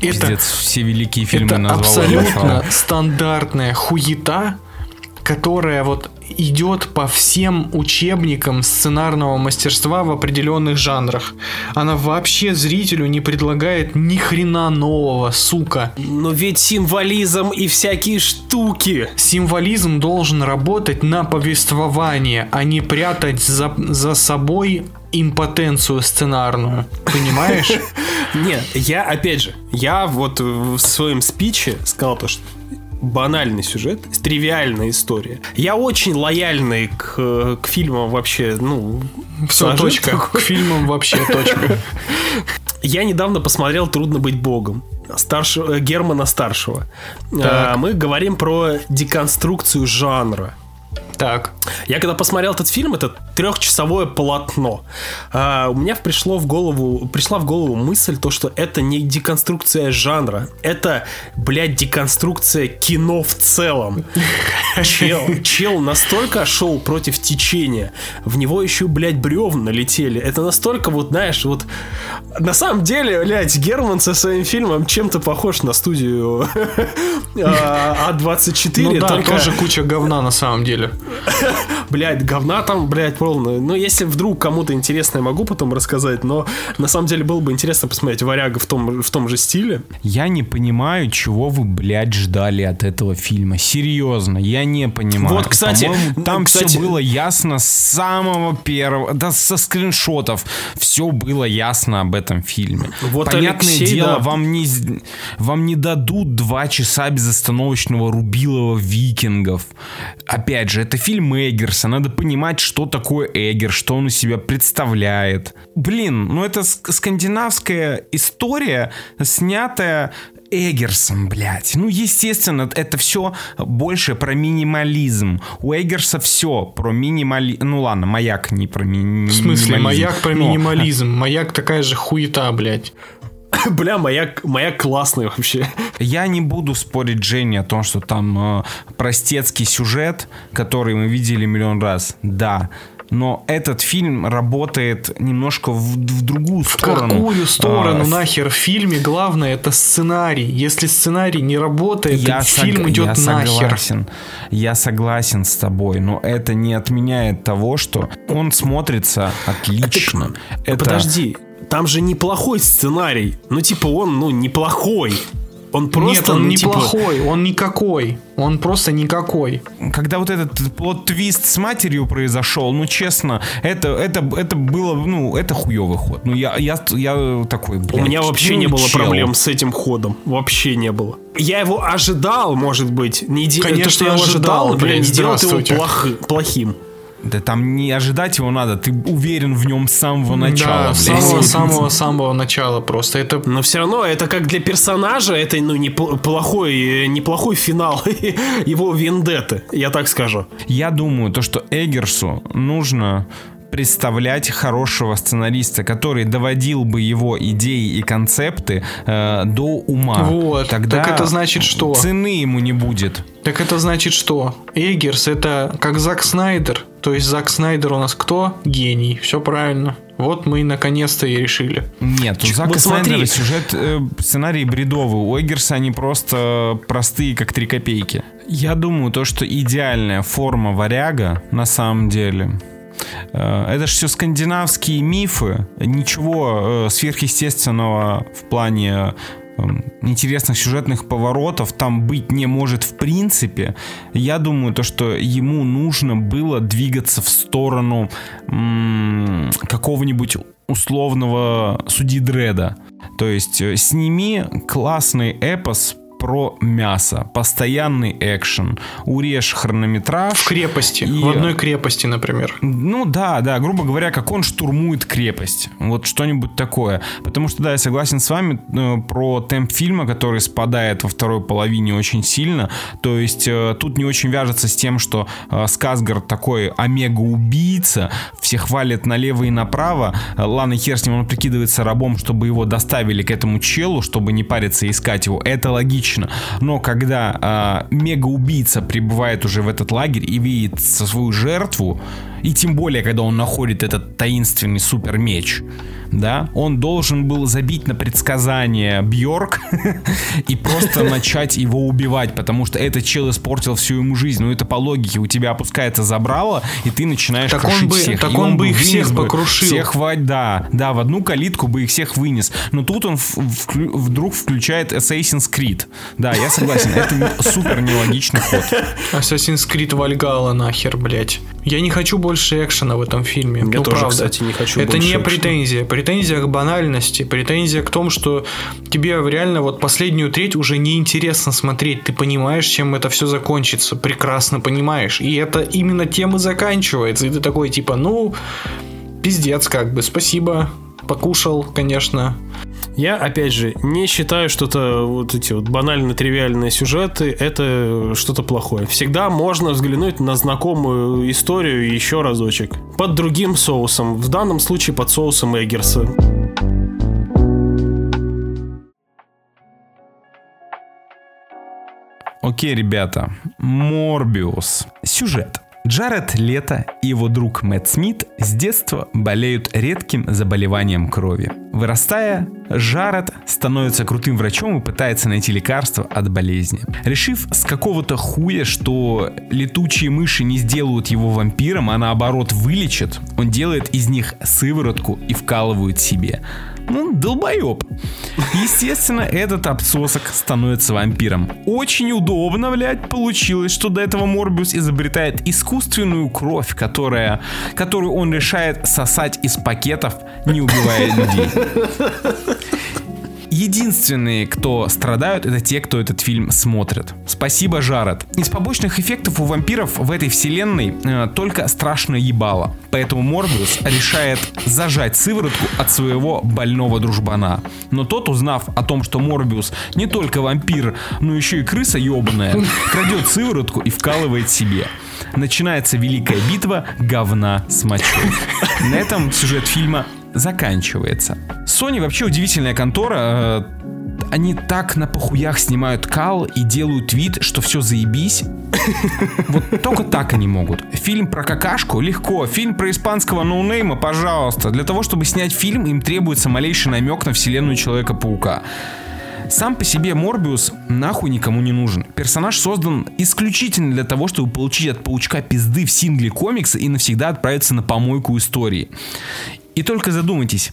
Это, Пиздец, все великие фильмы это назвал абсолютно стандартная хуета, которая вот идет по всем учебникам сценарного мастерства в определенных жанрах. Она вообще зрителю не предлагает ни хрена нового, сука. Но ведь символизм и всякие штуки. Символизм должен работать на повествование, а не прятать за, за собой импотенцию сценарную. Понимаешь? Нет, я, опять же, я вот в своем спиче сказал то, что банальный сюжет, тривиальная история. Я очень лояльный к, к фильмам вообще, ну... Все, точка. такой. К фильмам вообще точка. Я недавно посмотрел «Трудно быть богом» старшего, э, Германа Старшего. Так. А, Мы говорим про деконструкцию жанра. Так. Я когда посмотрел этот фильм, это трехчасовое полотно. а, у меня пришло в голову, пришла в голову мысль, то, что это не деконструкция жанра, это, блядь, деконструкция кино в целом. Чел, чел настолько шел против течения, в него еще, блядь, бревна налетели. Это настолько, вот, знаешь, вот... На самом деле, блядь, Герман со своим фильмом чем-то похож на студию а, А24. Ну да, тоже куча говна на самом деле. Блять, говна там, блядь, полное. Ну, если вдруг кому-то интересно, я могу потом рассказать, но на самом деле было бы интересно посмотреть «Варяга» в том, в том же стиле. Я не понимаю, чего вы, блядь, ждали от этого фильма. Серьезно, я не понимаю. Вот, кстати, там кстати- все было ясно с самого первого, да со скриншотов. Все было ясно об этом фильме. Вот Понятное Алексей, дело, да. вам, не, вам не дадут два часа безостановочного рубилова викингов. Опять же, это фильм Эггерса. Надо понимать, что такое Эггер, что он из себя представляет. Блин, ну это ск- скандинавская история, снятая Эггерсом, блядь. Ну, естественно, это все больше про минимализм. У Эггерса все про минимализм. Ну ладно, маяк не про ми- В смысле, минимализм. маяк про Но- минимализм. Маяк такая же хуета, блядь. Бля, моя, моя классная вообще. Я не буду спорить Жене о том, что там э, простецкий сюжет, который мы видели миллион раз. Да. Но этот фильм работает немножко в, в другую В сторону. какую сторону А, нахер в фильме главное это сценарий. Если сценарий не работает, я, то фильм сог- идет я нахер. согласен. Я согласен с тобой, но это не отменяет того, что он смотрится отлично. это... Подожди, там же неплохой сценарий. Ну, типа, он, ну, неплохой. Он просто, Нет, он ну, типа, неплохой, он никакой. Он просто никакой. Когда вот этот плод-твист с матерью произошел, ну честно, это, это, это было, ну, это хуёвый ход. Ну я, я, я такой, У блядь, меня вообще не было чел. проблем с этим ходом. Вообще не было. Я его ожидал, может быть. Не де- Конечно, то, что я ожидал, ожидал, блин, блядь, не делает его плохи- плохим. Да там не ожидать его надо, ты уверен в нем с самого начала, да, самого, самого, самого начала просто. Это Но все равно это как для персонажа, это ну неплохой, неплохой финал его вендетты, я так скажу. Я думаю, то, что Эггерсу нужно представлять хорошего сценариста, который доводил бы его идеи и концепты э, до ума. Вот, Тогда так это значит что? Цены ему не будет. Так это значит что? Эггерс это как Зак Снайдер. То есть Зак Снайдер у нас кто? Гений. Все правильно. Вот мы наконец-то и решили. Нет, у Ч- Зака вот смотри. Снайдера сюжет, э, сценарий бредовый. У Эггерса они просто простые, как три копейки. Я думаю, то, что идеальная форма варяга, на самом деле, это же все скандинавские мифы. Ничего э, сверхъестественного в плане э, интересных сюжетных поворотов там быть не может в принципе. Я думаю, то, что ему нужно было двигаться в сторону какого-нибудь условного судьи Дреда. То есть э, сними классный эпос про мясо, постоянный экшен, урежь хронометраж. В крепости. И- В одной крепости, например. Ну да, да, грубо говоря, как он штурмует крепость. Вот что-нибудь такое. Потому что, да, я согласен с вами э, про темп фильма, который спадает во второй половине очень сильно. То есть э, тут не очень вяжется с тем, что э, Сказгард такой омега-убийца, всех хвалит налево и направо. Э, Ладно, хер с ним, он прикидывается рабом, чтобы его доставили к этому челу, чтобы не париться и искать его. Это логично. Но когда э, мега-убийца прибывает уже в этот лагерь и видит свою жертву, и тем более, когда он находит этот таинственный супер меч, да, он должен был забить на предсказание Бьорк и просто начать его убивать, потому что этот чел испортил всю ему жизнь. Ну это по логике, у тебя опускается забрало, и ты начинаешь Так он крушить бы- всех. так И он бы их вынес всех бы покрушил. Всех хватит, да, да, в одну калитку бы их всех вынес. Но тут он в- вклю- вдруг включает Assassin's Creed. Да, я согласен, это супер нелогичный ход. Assassin's Creed Valhalla нахер, блять. Я не хочу больше экшена в этом фильме. Я ну, тоже, правда. кстати, не хочу Это больше не экшена. претензия. Претензия к банальности. Претензия к тому, что тебе реально вот последнюю треть уже неинтересно смотреть. Ты понимаешь, чем это все закончится. Прекрасно понимаешь. И это именно тем и заканчивается. И ты такой типа, ну, пиздец как бы. Спасибо. Покушал, конечно. Я, опять же, не считаю, что это вот эти вот банально-тривиальные сюжеты, это что-то плохое. Всегда можно взглянуть на знакомую историю еще разочек. Под другим соусом. В данном случае под соусом Эггерса. Окей, ребята. Морбиус. Сюжет. Джаред Лето и его друг Мэтт Смит с детства болеют редким заболеванием крови. Вырастая, Джаред становится крутым врачом и пытается найти лекарство от болезни. Решив с какого-то хуя, что летучие мыши не сделают его вампиром, а наоборот вылечат, он делает из них сыворотку и вкалывает себе. Ну, долбоеб. Естественно, этот обсосок становится вампиром. Очень удобно, блядь, получилось, что до этого Морбиус изобретает искусственную кровь, которая, которую он решает сосать из пакетов, не убивая людей. Единственные, кто страдают, это те, кто этот фильм смотрит. Спасибо, Жаред. Из побочных эффектов у вампиров в этой вселенной э, только страшное ебало. Поэтому Морбиус решает зажать сыворотку от своего больного дружбана. Но тот, узнав о том, что Морбиус не только вампир, но еще и крыса ебаная, крадет сыворотку и вкалывает себе. Начинается великая битва говна с мочой. На этом сюжет фильма заканчивается. Sony вообще удивительная контора. э, Они так на похуях снимают кал и делают вид, что все заебись. Вот только так они могут. Фильм про какашку легко. Фильм про испанского ноунейма, пожалуйста. Для того, чтобы снять фильм, им требуется малейший намек на вселенную Человека-паука. Сам по себе Морбиус нахуй никому не нужен. Персонаж создан исключительно для того, чтобы получить от паучка пизды в сингле комикса и навсегда отправиться на помойку истории. И только задумайтесь,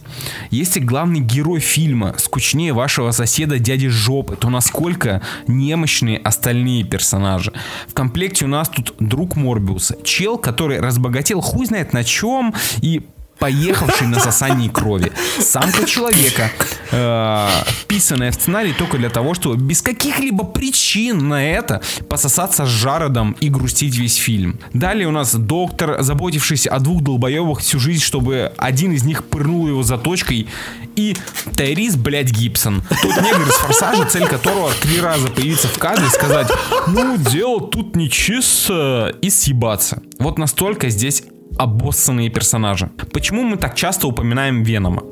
если главный герой фильма скучнее вашего соседа дяди Жопы, то насколько немощные остальные персонажи. В комплекте у нас тут друг Морбиуса, чел, который разбогател хуй знает на чем и поехавший на сосании крови. Самка человека, э, вписанная в сценарий только для того, чтобы без каких-либо причин на это пососаться с Жародом и грустить весь фильм. Далее у нас доктор, заботившийся о двух долбоебах всю жизнь, чтобы один из них пырнул его заточкой и Тайрис, блядь, Гибсон. Тот негр из «Форсажа», цель которого три раза появиться в кадре и сказать «Ну, дело тут нечисто» и съебаться. Вот настолько здесь обоссанные персонажи. Почему мы так часто упоминаем Венома?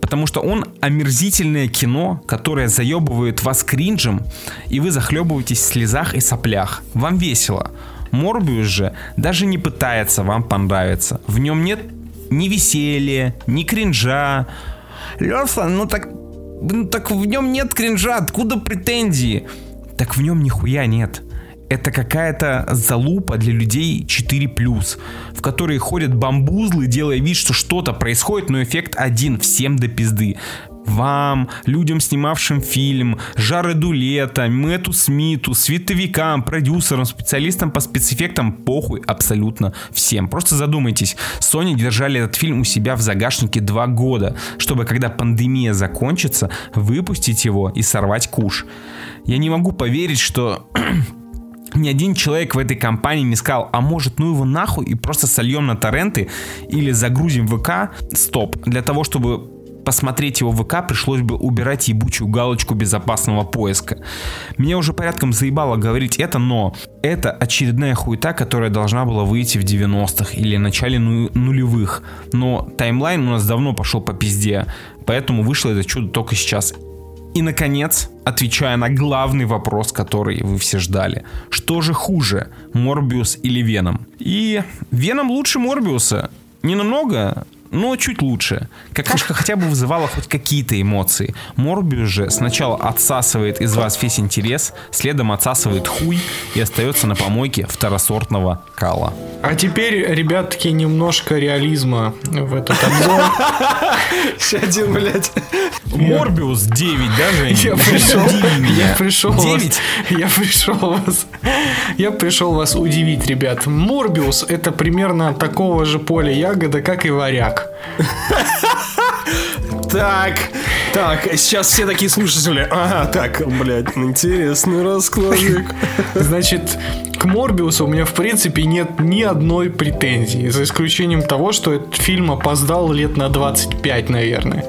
Потому что он омерзительное кино, которое заебывает вас кринжем, и вы захлебываетесь в слезах и соплях. Вам весело. Морбиус же даже не пытается вам понравиться. В нем нет ни веселья, ни кринжа. Леша, ну так, ну так в нем нет кринжа, откуда претензии? Так в нем нихуя нет это какая-то залупа для людей 4+, в которые ходят бамбузлы, делая вид, что что-то происходит, но эффект один, всем до пизды. Вам, людям, снимавшим фильм, Жареду Лето, Мэтту Смиту, световикам, продюсерам, специалистам по спецэффектам, похуй абсолютно всем. Просто задумайтесь, Sony держали этот фильм у себя в загашнике два года, чтобы когда пандемия закончится, выпустить его и сорвать куш. Я не могу поверить, что ни один человек в этой компании не сказал, а может ну его нахуй и просто сольем на торренты или загрузим в ВК, стоп, для того, чтобы посмотреть его ВК, пришлось бы убирать ебучую галочку безопасного поиска. Меня уже порядком заебало говорить это, но это очередная хуета, которая должна была выйти в 90-х или начале ну- нулевых. Но таймлайн у нас давно пошел по пизде, поэтому вышло это чудо только сейчас. И, наконец, отвечая на главный вопрос, который вы все ждали. Что же хуже, Морбиус или Веном? И Веном лучше Морбиуса. Не намного, но чуть лучше. Какашка хотя бы вызывала хоть какие-то эмоции. Морбиус же сначала отсасывает из вас весь интерес, следом отсасывает хуй и остается на помойке второсортного кала. А теперь, ребятки, немножко реализма в этот обзор. Еще один, блядь. Морбиус 9, да, Женя? Я пришел, я пришел вас, 9? я пришел вас, я пришел вас удивить, ребят. Морбиус это примерно такого же поля ягода, как и варяг. Так, так, сейчас все такие слушатели. Ага, так, блядь, интересный раскладик. Значит, к Морбиусу у меня в принципе нет ни одной претензии, за исключением того, что этот фильм опоздал лет на 25, наверное.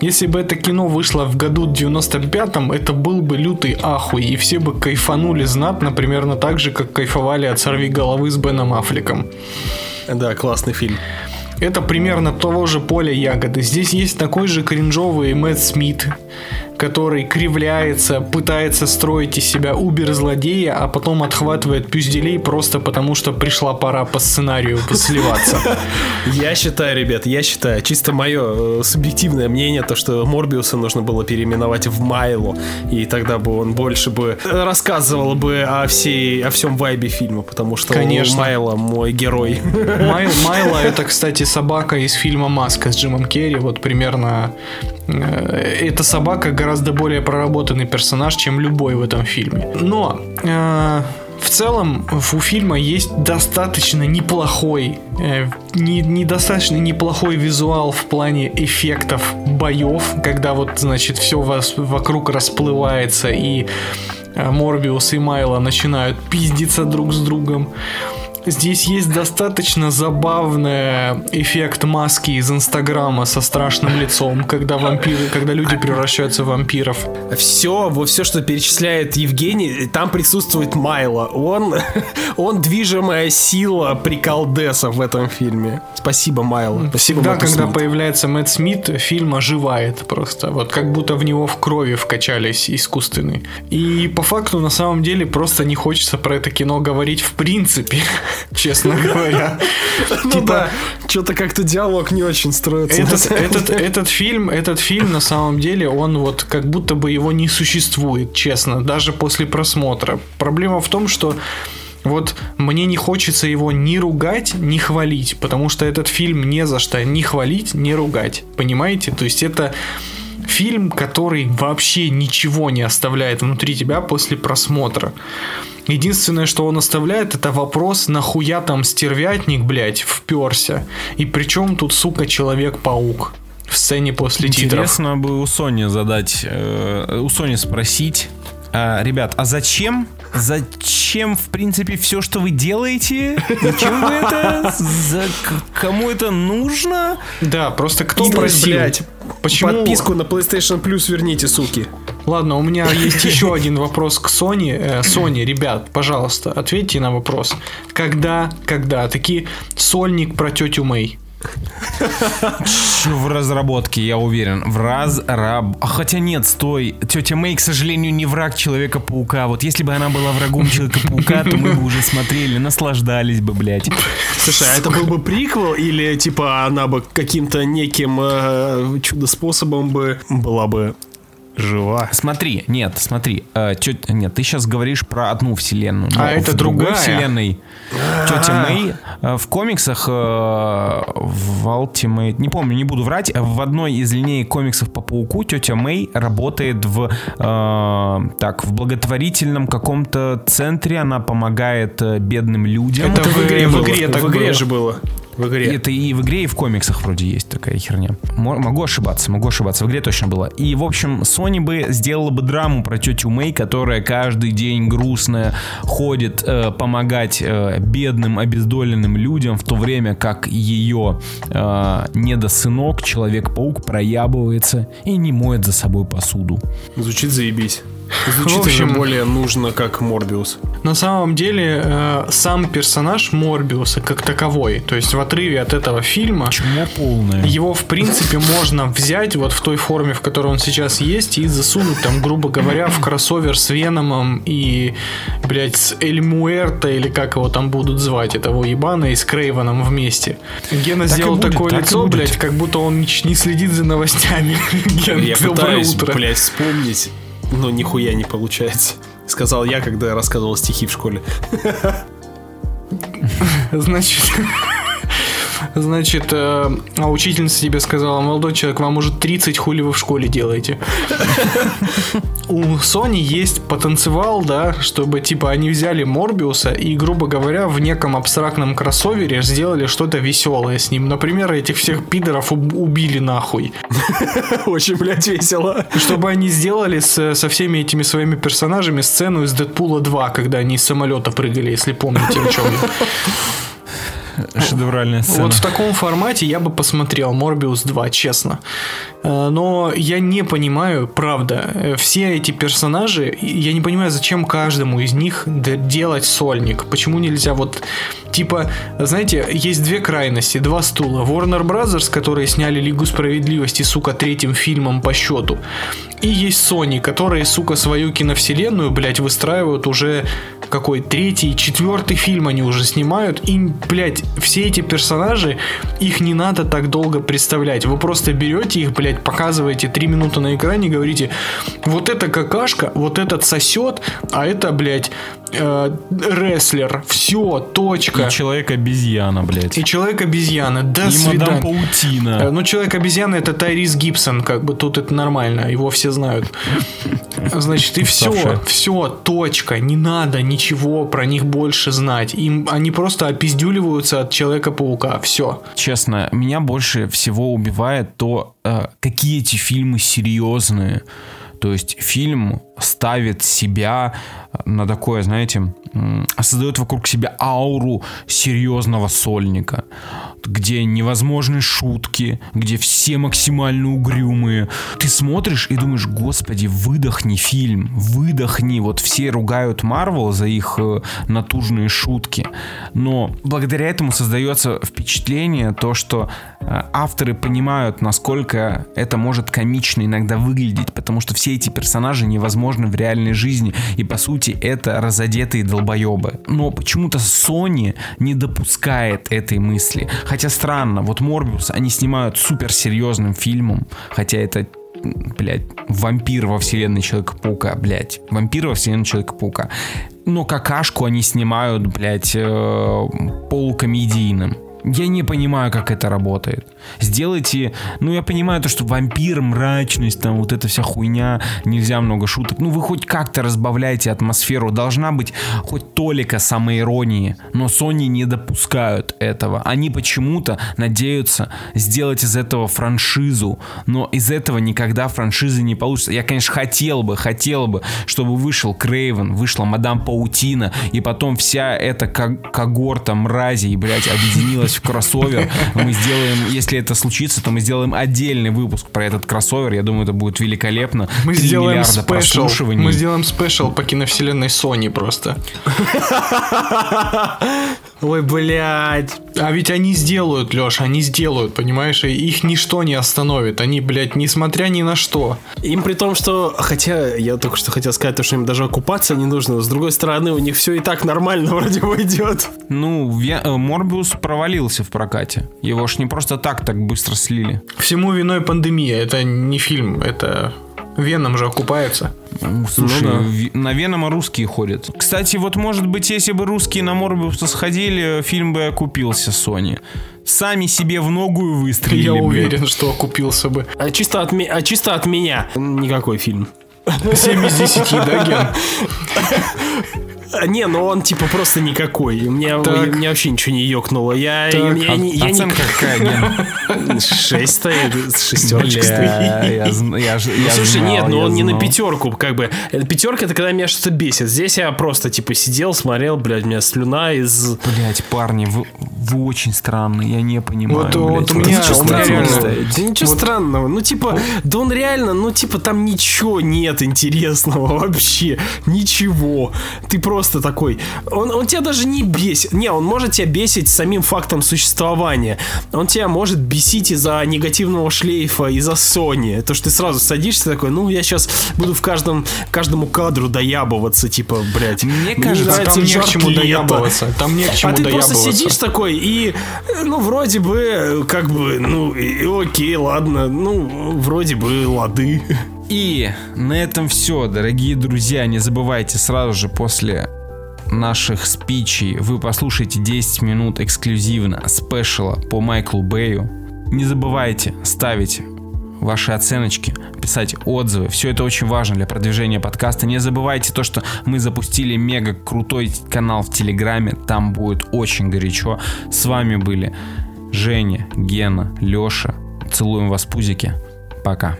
Если бы это кино вышло в году 95-м, это был бы лютый ахуй, и все бы кайфанули знатно, примерно так же, как кайфовали от «Сорви головы» с Беном Аффлеком. Да, классный фильм. Это примерно того же поля ягоды. Здесь есть такой же кринжовый Мэтт Смит, который кривляется, пытается строить из себя убер-злодея, а потом отхватывает пюзделей просто потому, что пришла пора по сценарию сливаться. Я считаю, ребят, я считаю, чисто мое э, субъективное мнение, то, что Морбиуса нужно было переименовать в Майло, и тогда бы он больше бы рассказывал бы о всей, о всем вайбе фильма, потому что Конечно. Майло мой герой. Майл, Майло это, кстати, собака из фильма «Маска» с Джимом Керри. Вот примерно эта собака гораздо более проработанный персонаж, чем любой в этом фильме. Но э, в целом у фильма есть достаточно неплохой, э, не, недостаточно неплохой визуал в плане эффектов боев, когда вот, значит, все вас вокруг расплывается и э, Морбиус и Майло начинают пиздиться друг с другом. Здесь есть достаточно забавный эффект маски из Инстаграма со страшным лицом, когда вампиры, когда люди превращаются в вампиров. Все, вот все, что перечисляет Евгений, там присутствует Майло. Он, он движимая сила приколдеса в этом фильме. Спасибо, Майло. Спасибо, Всегда, Мэтт когда Смит. появляется Мэтт Смит, фильм оживает просто. Вот как будто в него в крови вкачались искусственный. И по факту, на самом деле, просто не хочется про это кино говорить в принципе, честно говоря. Ну Типа, да, что-то как-то диалог не очень строится. Этот, фильм, этот фильм на самом деле, он вот как будто бы его не существует, честно, даже после просмотра. Проблема в том, что вот мне не хочется его ни ругать, ни хвалить, потому что этот фильм не за что ни хвалить, ни ругать. Понимаете? То есть это фильм, который вообще ничего не оставляет внутри тебя после просмотра. Единственное, что он оставляет, это вопрос, нахуя там стервятник, блядь, вперся. И причем тут, сука, Человек-паук в сцене после титров. Интересно бы у Сони задать, э, у Сони спросить, а, ребят, а зачем? Зачем, в принципе, все, что вы делаете? Зачем вы это? За кому это нужно? Да, просто кто И, просил? блядь, Почему? Подписку на PlayStation Plus верните, суки. Ладно, у меня есть еще один вопрос к Sony. Э, Sony, ребят, пожалуйста, ответьте на вопрос. Когда, когда, таки сольник про тетю Мэй? В разработке, я уверен. В разраб... А Хотя нет, стой. Тетя Мэй, к сожалению, не враг Человека-паука. Вот если бы она была врагом Человека-паука, то мы бы уже смотрели, наслаждались бы, блядь. Слушай, а это был бы приквел или типа она бы каким-то неким э, чудо-способом бы была бы жива? Смотри, нет, смотри. э, тёт- Нет, ты сейчас говоришь про одну вселенную. А это в другой другая? вселенной. Тетя Мэй э, в комиксах э, в Ultimate, не помню, не буду врать, в одной из линеек комиксов по пауку тетя Мэй работает в э, так в благотворительном каком-то центре, она помогает бедным людям. Это в игре, в игре в игре же было. В игре. Это и в игре, и в комиксах вроде есть такая херня. Мо- Могу ошибаться, могу ошибаться. В игре точно было. И, в общем, Sony бы сделала бы драму про тетю Мэй, которая каждый день грустная ходит э, помогать э, бедным, обездоленным людям, в то время как ее э, недосынок, Человек-паук, проябывается и не моет за собой посуду. Звучит заебись. Звучит В общем- уже более нужно, как Морбиус. На самом деле, э, сам персонаж Морбиуса как таковой, то есть в отрыве от этого фильма, Чмо полное. его, в принципе, можно взять вот в той форме, в которой он сейчас есть, и засунуть там, грубо говоря, в кроссовер с Веномом и, блядь, с Эль Муэрто, или как его там будут звать, этого ебана, и с Крейвеном вместе. Гена Так сделал будет, такое так лицо, блядь, как будто он не, следит за новостями. Ген, Я доброе пытаюсь, утро. блядь, вспомнить, но нихуя не получается. Сказал я, когда рассказывал стихи в школе. Значит, значит, э, а учительница тебе сказала, молодой человек, вам уже 30, хули вы в школе делаете. У Sony есть потенциал, да, чтобы, типа, они взяли Морбиуса и, грубо говоря, в неком абстрактном кроссовере сделали что-то веселое с ним. Например, этих всех пидоров уб- убили нахуй. Очень, блядь, весело. Чтобы они сделали с- со всеми этими своими персонажами сцену из Дэдпула 2, когда они из самолета прыгали, если помните, о чем я. Шедевральная сцена. Вот в таком формате я бы посмотрел Морбиус 2, честно. Э, Но я не понимаю, правда, э, все эти персонажи, я не понимаю, зачем каждому из них делать сольник. Почему нельзя вот, типа, знаете, есть две крайности, два стула. Warner Brothers, которые сняли Лигу Справедливости, сука, третьим фильмом по счету. И есть Sony, которые, сука, свою киновселенную, блядь, выстраивают уже какой третий, четвертый фильм они уже снимают. И, блядь, все эти персонажи, их не надо так долго представлять. Вы просто берете их, блядь, показываете три минуты на экране говорите, вот это какашка, вот этот сосет, а это, блядь, э, рестлер. Все, точка. И человек-обезьяна, блядь. И человек-обезьяна. До И свидания. мадам Э, Паутина. Ну, человек-обезьяна это Тайрис Гибсон, как бы тут это нормально, его все знают. Значит, и все, все, точка. Не надо ничего про них больше знать. Им они просто опиздюливаются от Человека-паука. Все. Честно, меня больше всего убивает то, э, какие эти фильмы серьезные. То есть фильм ставит себя на такое, знаете, создает вокруг себя ауру серьезного сольника, где невозможны шутки, где все максимально угрюмые. Ты смотришь и думаешь, господи, выдохни фильм, выдохни. Вот все ругают Марвел за их э, натужные шутки, но благодаря этому создается впечатление то, что э, авторы понимают, насколько это может комично иногда выглядеть, потому что все эти персонажи невозможны в реальной жизни, и по сути это разодетые долбоебы. Но почему-то Sony не допускает этой мысли. Хотя странно, вот Морбиус они снимают суперсерьезным фильмом, хотя это блядь, вампир во вселенной Человека-паука, блядь, вампир во вселенной Человека-паука. но какашку они снимают, блядь, э, полукомедийным. Я не понимаю, как это работает. Сделайте, ну я понимаю то, что вампир, мрачность, там вот эта вся хуйня, нельзя много шуток. Ну вы хоть как-то разбавляйте атмосферу. Должна быть хоть толика самоиронии. Но Sony не допускают этого. Они почему-то надеются сделать из этого франшизу. Но из этого никогда франшизы не получится. Я, конечно, хотел бы, хотел бы, чтобы вышел Крейвен, вышла Мадам Паутина, и потом вся эта ко- когорта мразей, блядь, объединилась в кроссовер. Мы сделаем, если это случится, то мы сделаем отдельный выпуск про этот кроссовер. Я думаю, это будет великолепно. Мы сделаем миллиарда special. прослушиваний. Мы сделаем special по киновселенной Sony просто. Ой, блядь. А ведь они сделают, Леша, они сделают, понимаешь? И их ничто не остановит. Они, блядь, несмотря ни на что. Им при том, что, хотя я только что хотел сказать, то, что им даже окупаться не нужно, с другой стороны, у них все и так нормально вроде бы идет. Ну, Ве- э, Морбиус провалился в прокате. Его ж не просто так так быстро слили. Всему виной пандемия. Это не фильм, это Веном же окупается. Ну, Слушай, да. ви- на Венома русские ходят. Кстати, вот может быть, если бы русские на Морбиуса сходили, фильм бы окупился Sony. Сами себе в ногу выстрелили. Я уверен, что окупился бы. А чисто от, а чисто от меня никакой фильм. 7 из 10, да, Ген? А, Не, ну он типа просто никакой. У меня, Так. у меня вообще ничего не ёкнуло. Я, Так. я, не- я Оценка какая, Ген? Шесть стоит, Бля, стоит. я я Ну, я слушай, нет, ну я он не на пятерку, как бы. Пятерка это когда меня что-то бесит. Здесь я просто типа сидел, смотрел, блядь, у меня слюна из. Блять, парни, вы, вы очень странные, я не понимаю. Вот- блядь. вот у меня- ничего у меня реально-? Да ничего странного. Ну, типа, да он реально, ну, типа, там ничего нет интересного вообще. Ничего. Ты просто такой. Он, он тебя даже не бесит. Не, он может тебя бесить самим фактом существования. Он тебя может бесить из-за негативного шлейфа, из-за Sony. То, что ты сразу садишься такой, ну, я сейчас буду в каждом, каждому кадру доябываться, типа, блядь. Мне кажется, нравится Там не к чему лета. доябываться. Там не к чему а ты просто сидишь такой и, ну, вроде бы, как бы, ну, и, окей, ладно, ну, вроде бы, лады. И на этом все, дорогие друзья. Не забывайте сразу же после наших спичей вы послушаете 10 минут эксклюзивно спешала по Майклу Бэю. Не забывайте ставить ваши оценочки, писать отзывы. Все это очень важно для продвижения подкаста. Не забывайте то, что мы запустили мега крутой канал в Телеграме. Там будет очень горячо. С вами были Женя, Гена, Леша. Целуем вас, пузики. Пока.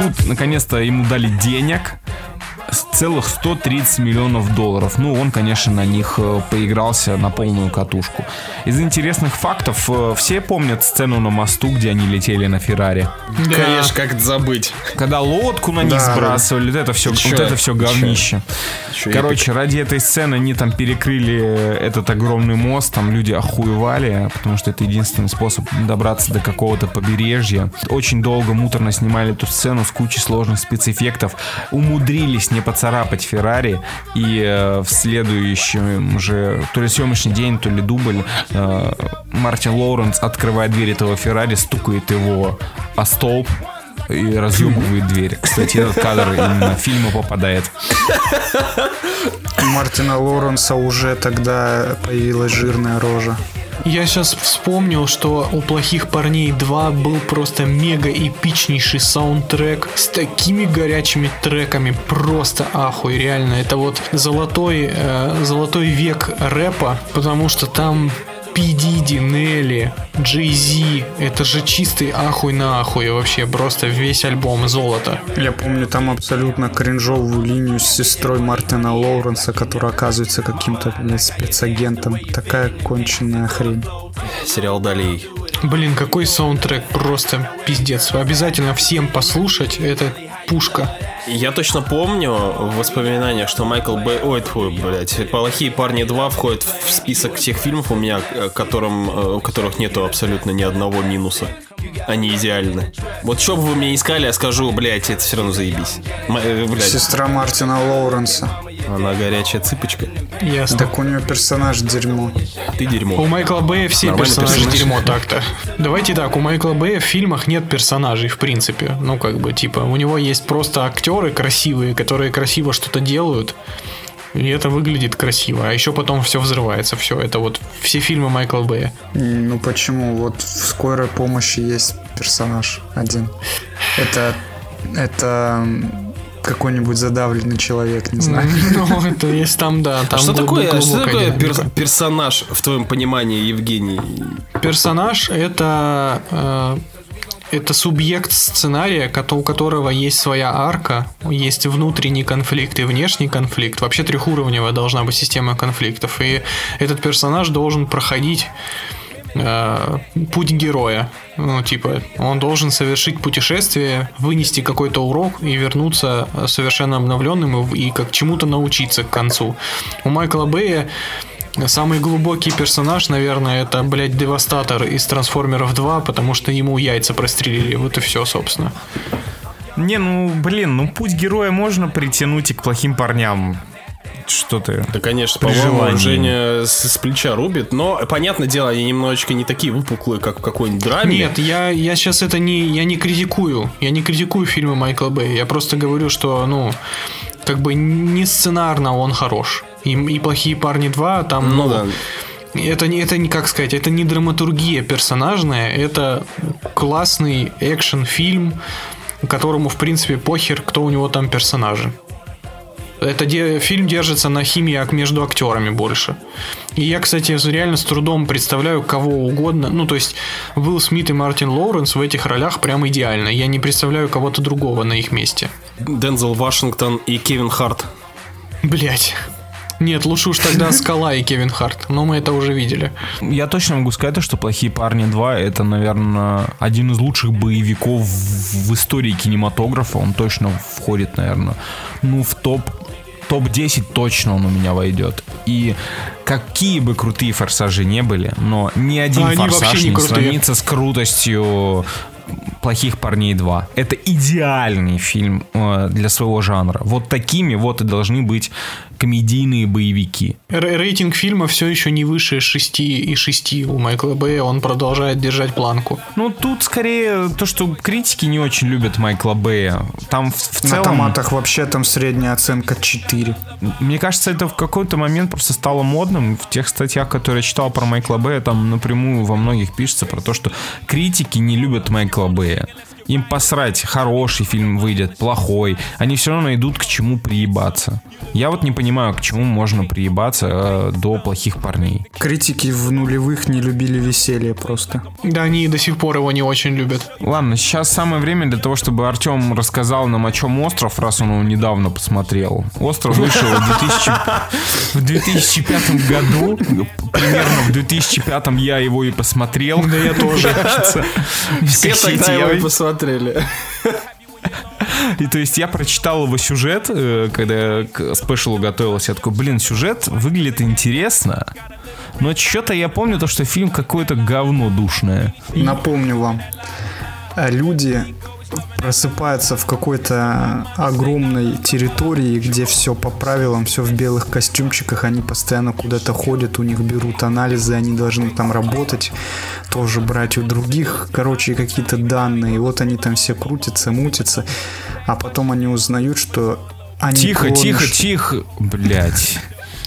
Тут наконец-то ему дали денег целых 130 миллионов долларов. Ну, он, конечно, на них э, поигрался на полную катушку. Из интересных фактов, э, все помнят сцену на мосту, где они летели на Феррари. Да. Конечно, как это забыть. Когда лодку на них Да, сбрасывали, вот это все, вот это все говнище. Чё, Короче, ради этой сцены они там перекрыли этот огромный мост, там люди охуевали, потому что это единственный способ добраться до какого-то побережья. Очень долго муторно снимали эту сцену с кучей сложных спецэффектов, умудрились не поцарапать Феррари, и э, в следующем же, то ли съемочный день, то ли дубль, э, Мартин Лоуренс открывает дверь этого Феррари, стукает его о столб, и разъебывает дверь. Кстати, этот кадр именно в фильму попадает. У Мартина Лоренса уже тогда появилась жирная рожа. Я сейчас вспомнил, что у «Плохих парней 2» был просто мега эпичнейший саундтрек с такими горячими треками. Просто ахуй, реально. Это вот золотой, э, золотой век рэпа, потому что там P. Diddy, Нелли, Джей Зи. Это же чистый ахуй на ахуй. Вообще просто весь альбом золото. Я помню там абсолютно кринжовую линию с сестрой Мартина Лоуренса, которая оказывается каким-то блядь, спецагентом. Такая конченная хрень. Сериал Далей. Блин, какой саундтрек, просто пиздец. Обязательно всем послушать, это пушка. Я точно помню в воспоминаниях, что Майкл Бэй... Ой, тьфу, блядь. «Плохие парни 2» входит в список тех фильмов у меня, которым, э, у которых нету абсолютно ни одного минуса. Они идеальны. Вот что бы вы мне искали, я скажу, блядь, это все равно заебись. М- э, блядь. Сестра Мартина Лоуренса. Она горячая цыпочка. Ясно. Так у нее персонаж дерьмо. Ты дерьмо. У Майкла Бэя все Нормальный персонажи персонаж. дерьмо так-то. Давайте так, у Майкла Бэя в фильмах нет персонажей, в принципе. Ну, как бы, типа, у него есть просто актеры красивые, которые красиво что-то делают. И это выглядит красиво. А еще потом все взрывается. Все, это вот все фильмы Майкла Бэя. Ну почему? Вот в скорой помощи есть персонаж один. Это это какой-нибудь задавленный человек, не знаю. Ну, это есть там, да. А Там что глуб- такое, что глубокая такое пер- персонаж в твоем понимании, Евгений? Персонаж это э, это субъект сценария, у которого есть своя арка, есть внутренний конфликт и внешний конфликт. Вообще трехуровневая должна быть система конфликтов. И этот персонаж должен проходить э, путь героя. Ну, типа, он должен совершить путешествие, вынести какой-то урок и вернуться совершенно обновленным и, и как чему-то научиться к концу. У Майкла Бэя Самый глубокий персонаж, наверное, это, блядь, Девастатор из Трансформеров 2, потому что ему яйца прострелили. Вот и все, собственно. Не, ну, блин, ну путь героя можно притянуть и к плохим парням. Что ты? Да, конечно, по-моему. Женя с, с плеча рубит, но, понятное дело, они немножечко не такие выпуклые, как в какой-нибудь драме. Нет, я, я сейчас это не, я не критикую. Я не критикую фильмы Майкла Бэя. Я просто говорю, что, ну, как бы не сценарно он хорош. И, и «Плохие парни 2» там, Ну ну, да. Это не, это не как сказать, это не драматургия персонажная, это классный экшен-фильм, которому, в принципе, похер, кто у него там персонажи. Это де- фильм держится на химии ак- между актерами больше. И я, кстати, реально с трудом представляю кого угодно. Ну, то есть, Уилл Смит и Мартин Лоуренс в этих ролях прям идеально. Я не представляю кого-то другого на их месте. Дензел Вашингтон и Кевин Харт. Блять. Нет, лучше уж тогда Скала и Кевин Харт. Но мы это уже видели. Я точно могу сказать, то, что «Плохие парни 2» это, наверное, один из лучших боевиков в истории кинематографа. Он точно входит, наверное, ну, в топ топ-10 точно он у меня войдет. И какие бы крутые форсажи не были, но ни один вообще форсаж не не, сравнится с крутостью плохих парней 2. Это идеальный фильм э, для своего жанра. Вот такими вот и должны быть комедийные боевики. Р- рейтинг фильма все еще не выше 6 и 6 у Майкла Бэя. Он продолжает держать планку. Ну, тут скорее то, что критики не очень любят Майкла Бэя. Там в, в На целом, томатах вообще там средняя оценка 4. мне кажется, это в какой-то момент просто стало модным. В тех статьях, которые я читал про Майкла Бэя, там напрямую во многих пишется про то, что критики не любят Майкла Бэя. Им посрать, хороший фильм выйдет, плохой. Они все равно найдут к чему приебаться. Я вот не понимаю, к чему можно приебаться э, до плохих парней. Критики в нулевых не любили веселье просто. Да, они и до сих пор его не очень любят. Ладно, сейчас самое время для того, чтобы Артем рассказал нам, о чем остров, раз он его недавно посмотрел. Остров вышел в 2000 в 2005 году. Примерно в 2005 я его и посмотрел. Да я тоже. Все тогда его и посмотрели. И то есть я прочитал его сюжет, э, когда я к спешлу готовился. Я такой, блин, сюжет выглядит интересно. Но что-то я помню то, что фильм какое-то говно душное. Напомню вам, э, люди просыпаются в какой-то огромной территории, где все по правилам, все в белых костюмчиках, они постоянно куда-то ходят, у них берут анализы, они должны там работать, тоже брать у других, короче, какие-то данные, вот они там все крутятся, мутятся, а потом они узнают, что они Тихо, клоны тихо, тихо. Блять.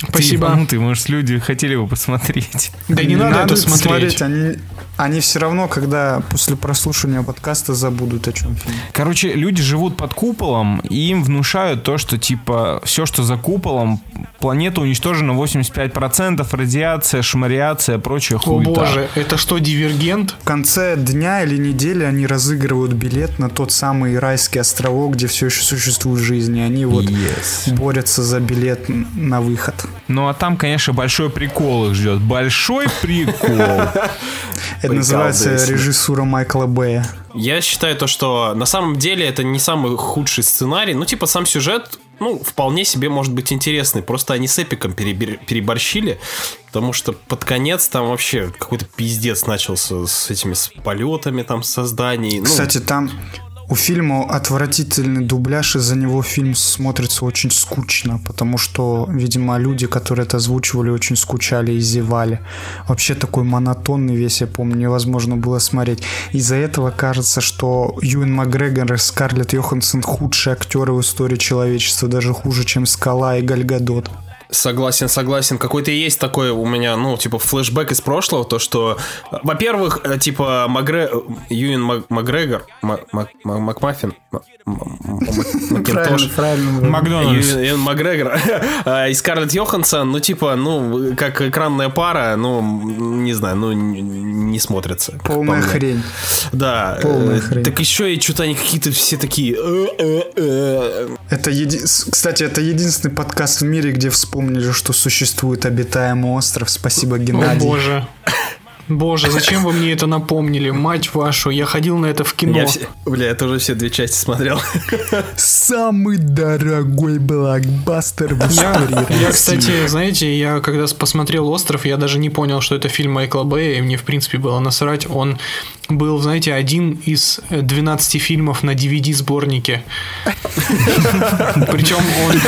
Спасибо. Ты, может, люди хотели бы посмотреть. Да не, надо, это смотреть. Они, они все равно, когда после прослушивания подкаста забудут о чем фильм. Короче, люди живут под куполом, и им внушают то, что, типа, все, что за куполом, планета уничтожена 85%, радиация, шмариация, прочая О хуйта. боже, это что, дивергент? В конце дня или недели они разыгрывают билет на тот самый райский островок, где все еще существует жизнь, и они вот Yes. борются за билет на выход. Ну, а там, конечно, большой прикол их ждет. Большой прикол. Это называется режиссура Майкла Бэя. Я считаю то, что на самом деле это не самый худший сценарий. Ну, типа, сам сюжет, ну, вполне себе может быть интересный. Просто они с эпиком переборщили. Потому что под конец там вообще какой-то пиздец начался с этими с полетами там созданий. Ну, Кстати, там У фильма отвратительный дубляж, из-за него фильм смотрится очень скучно, потому что, видимо, люди, которые это озвучивали, очень скучали и зевали. Вообще такой монотонный весь, я помню, невозможно было смотреть. Из-за этого кажется, что Юэн Макгрегор и Скарлетт Йоханссон худшие актеры в истории человечества, даже хуже, чем Скала и Гальгадот. Согласен, согласен. Какой-то есть такой у меня, ну, типа, флешбэк из прошлого, то, что, во-первых, э, типа, Магре... Юэн Мак- Макгрегор, Мак- Мак- Мак- Макмаффин, Макинтош. Макдональдс. Юэн Макгрегор э, и Скарлетт Йоханссон, ну, типа, ну, как экранная пара, ну, не знаю, ну, не смотрится. Полная хрень. Да. Полная э, хрень. Так еще и что-то они какие-то все такие... э. Это еди... Кстати, это единственный подкаст в мире, где вспомнили, что существует обитаемый остров. Спасибо, О Геннадий. боже. Боже, зачем вы мне это напомнили? Мать вашу, я ходил на это в кино. Я все- Бля, я тоже все две части смотрел. Самый дорогой блокбастер в Я, истории я, России. кстати, знаете, я когда посмотрел «Остров», я даже не понял, что это фильм Майкла Бэя, и мне, в принципе, было насрать. Он был, знаете, один из э, 12 фильмов на DVD-сборнике.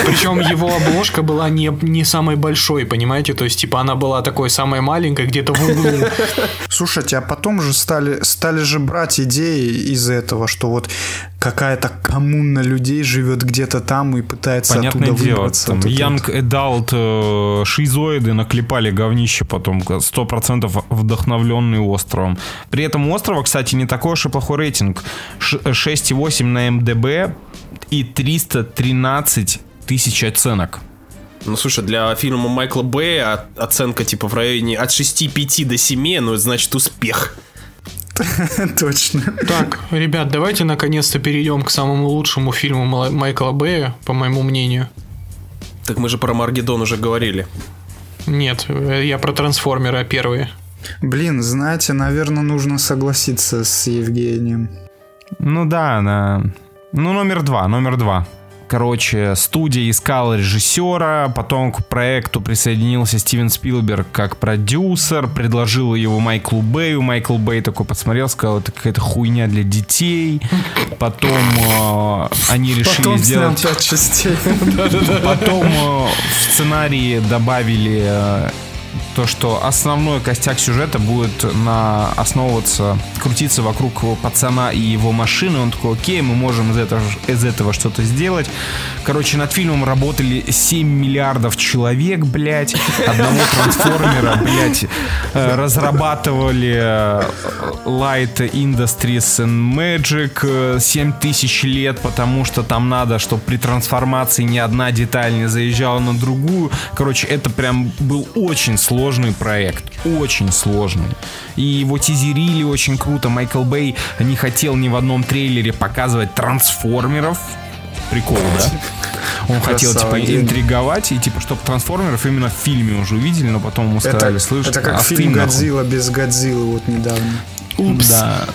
Причем его обложка была не, не самой большой, понимаете? То есть, типа, она была такой самой маленькой, где-то в углу. Слушайте, а потом же стали, стали же брать идеи из этого, что вот какая-то коммуна людей живет где-то там и пытается Понятное оттуда дело, выбраться. там Вот Young Adult э, шизоиды наклепали говнище потом, 100% вдохновленный островом. При этом у острова, кстати, не такой уж и плохой рейтинг. Ш- 6,8 на МДБ и 313 тысяч оценок. Ну, слушай, для фильма Майкла Бэя оценка типа в районе от 6,5 до 7, ну, это значит успех. Точно. Так, ребят, давайте наконец-то перейдем к самому лучшему фильму Майкла Бэя, по моему мнению. Так мы же про Маргедон уже говорили. Нет, э, я про трансформера первые. Блин, знаете, наверное, нужно согласиться с Евгением. Ну да, да. Ну, номер два, номер два. Короче, студия искала режиссера, потом к проекту присоединился Стивен Спилберг как продюсер, предложил его Майклу Бэю. Майкл Бэй такой посмотрел, сказал, это какая-то хуйня для детей. Потом э, они решили Потом сделать... пять частей. Потом э, в сценарии добавили э, то, что основной костяк сюжета будет на основываться, крутиться вокруг пацана и его машины. Он такой, окей, мы можем из этого, из этого что-то сделать. Короче, над фильмом работали 7 миллиардов человек, блядь. Одного трансформера, блядь, э, разрабатывали э, Light Industries and Magic э, 7 тысяч лет, потому что там надо, чтобы при трансформации ни одна деталь не заезжала на другую. Короче, это прям был очень сложный проект. Очень сложный. И его тизерили очень круто. Майкл Бэй не хотел ни в одном трейлере показывать трансформеров. Прикол, да? Он хотел, типа, интриговать, и, типа, чтобы трансформеров именно в фильме уже увидели, но потом ему сказали, слышь, это как остынь фильм нахуй». Годзилла без Годзиллы вот недавно. Да.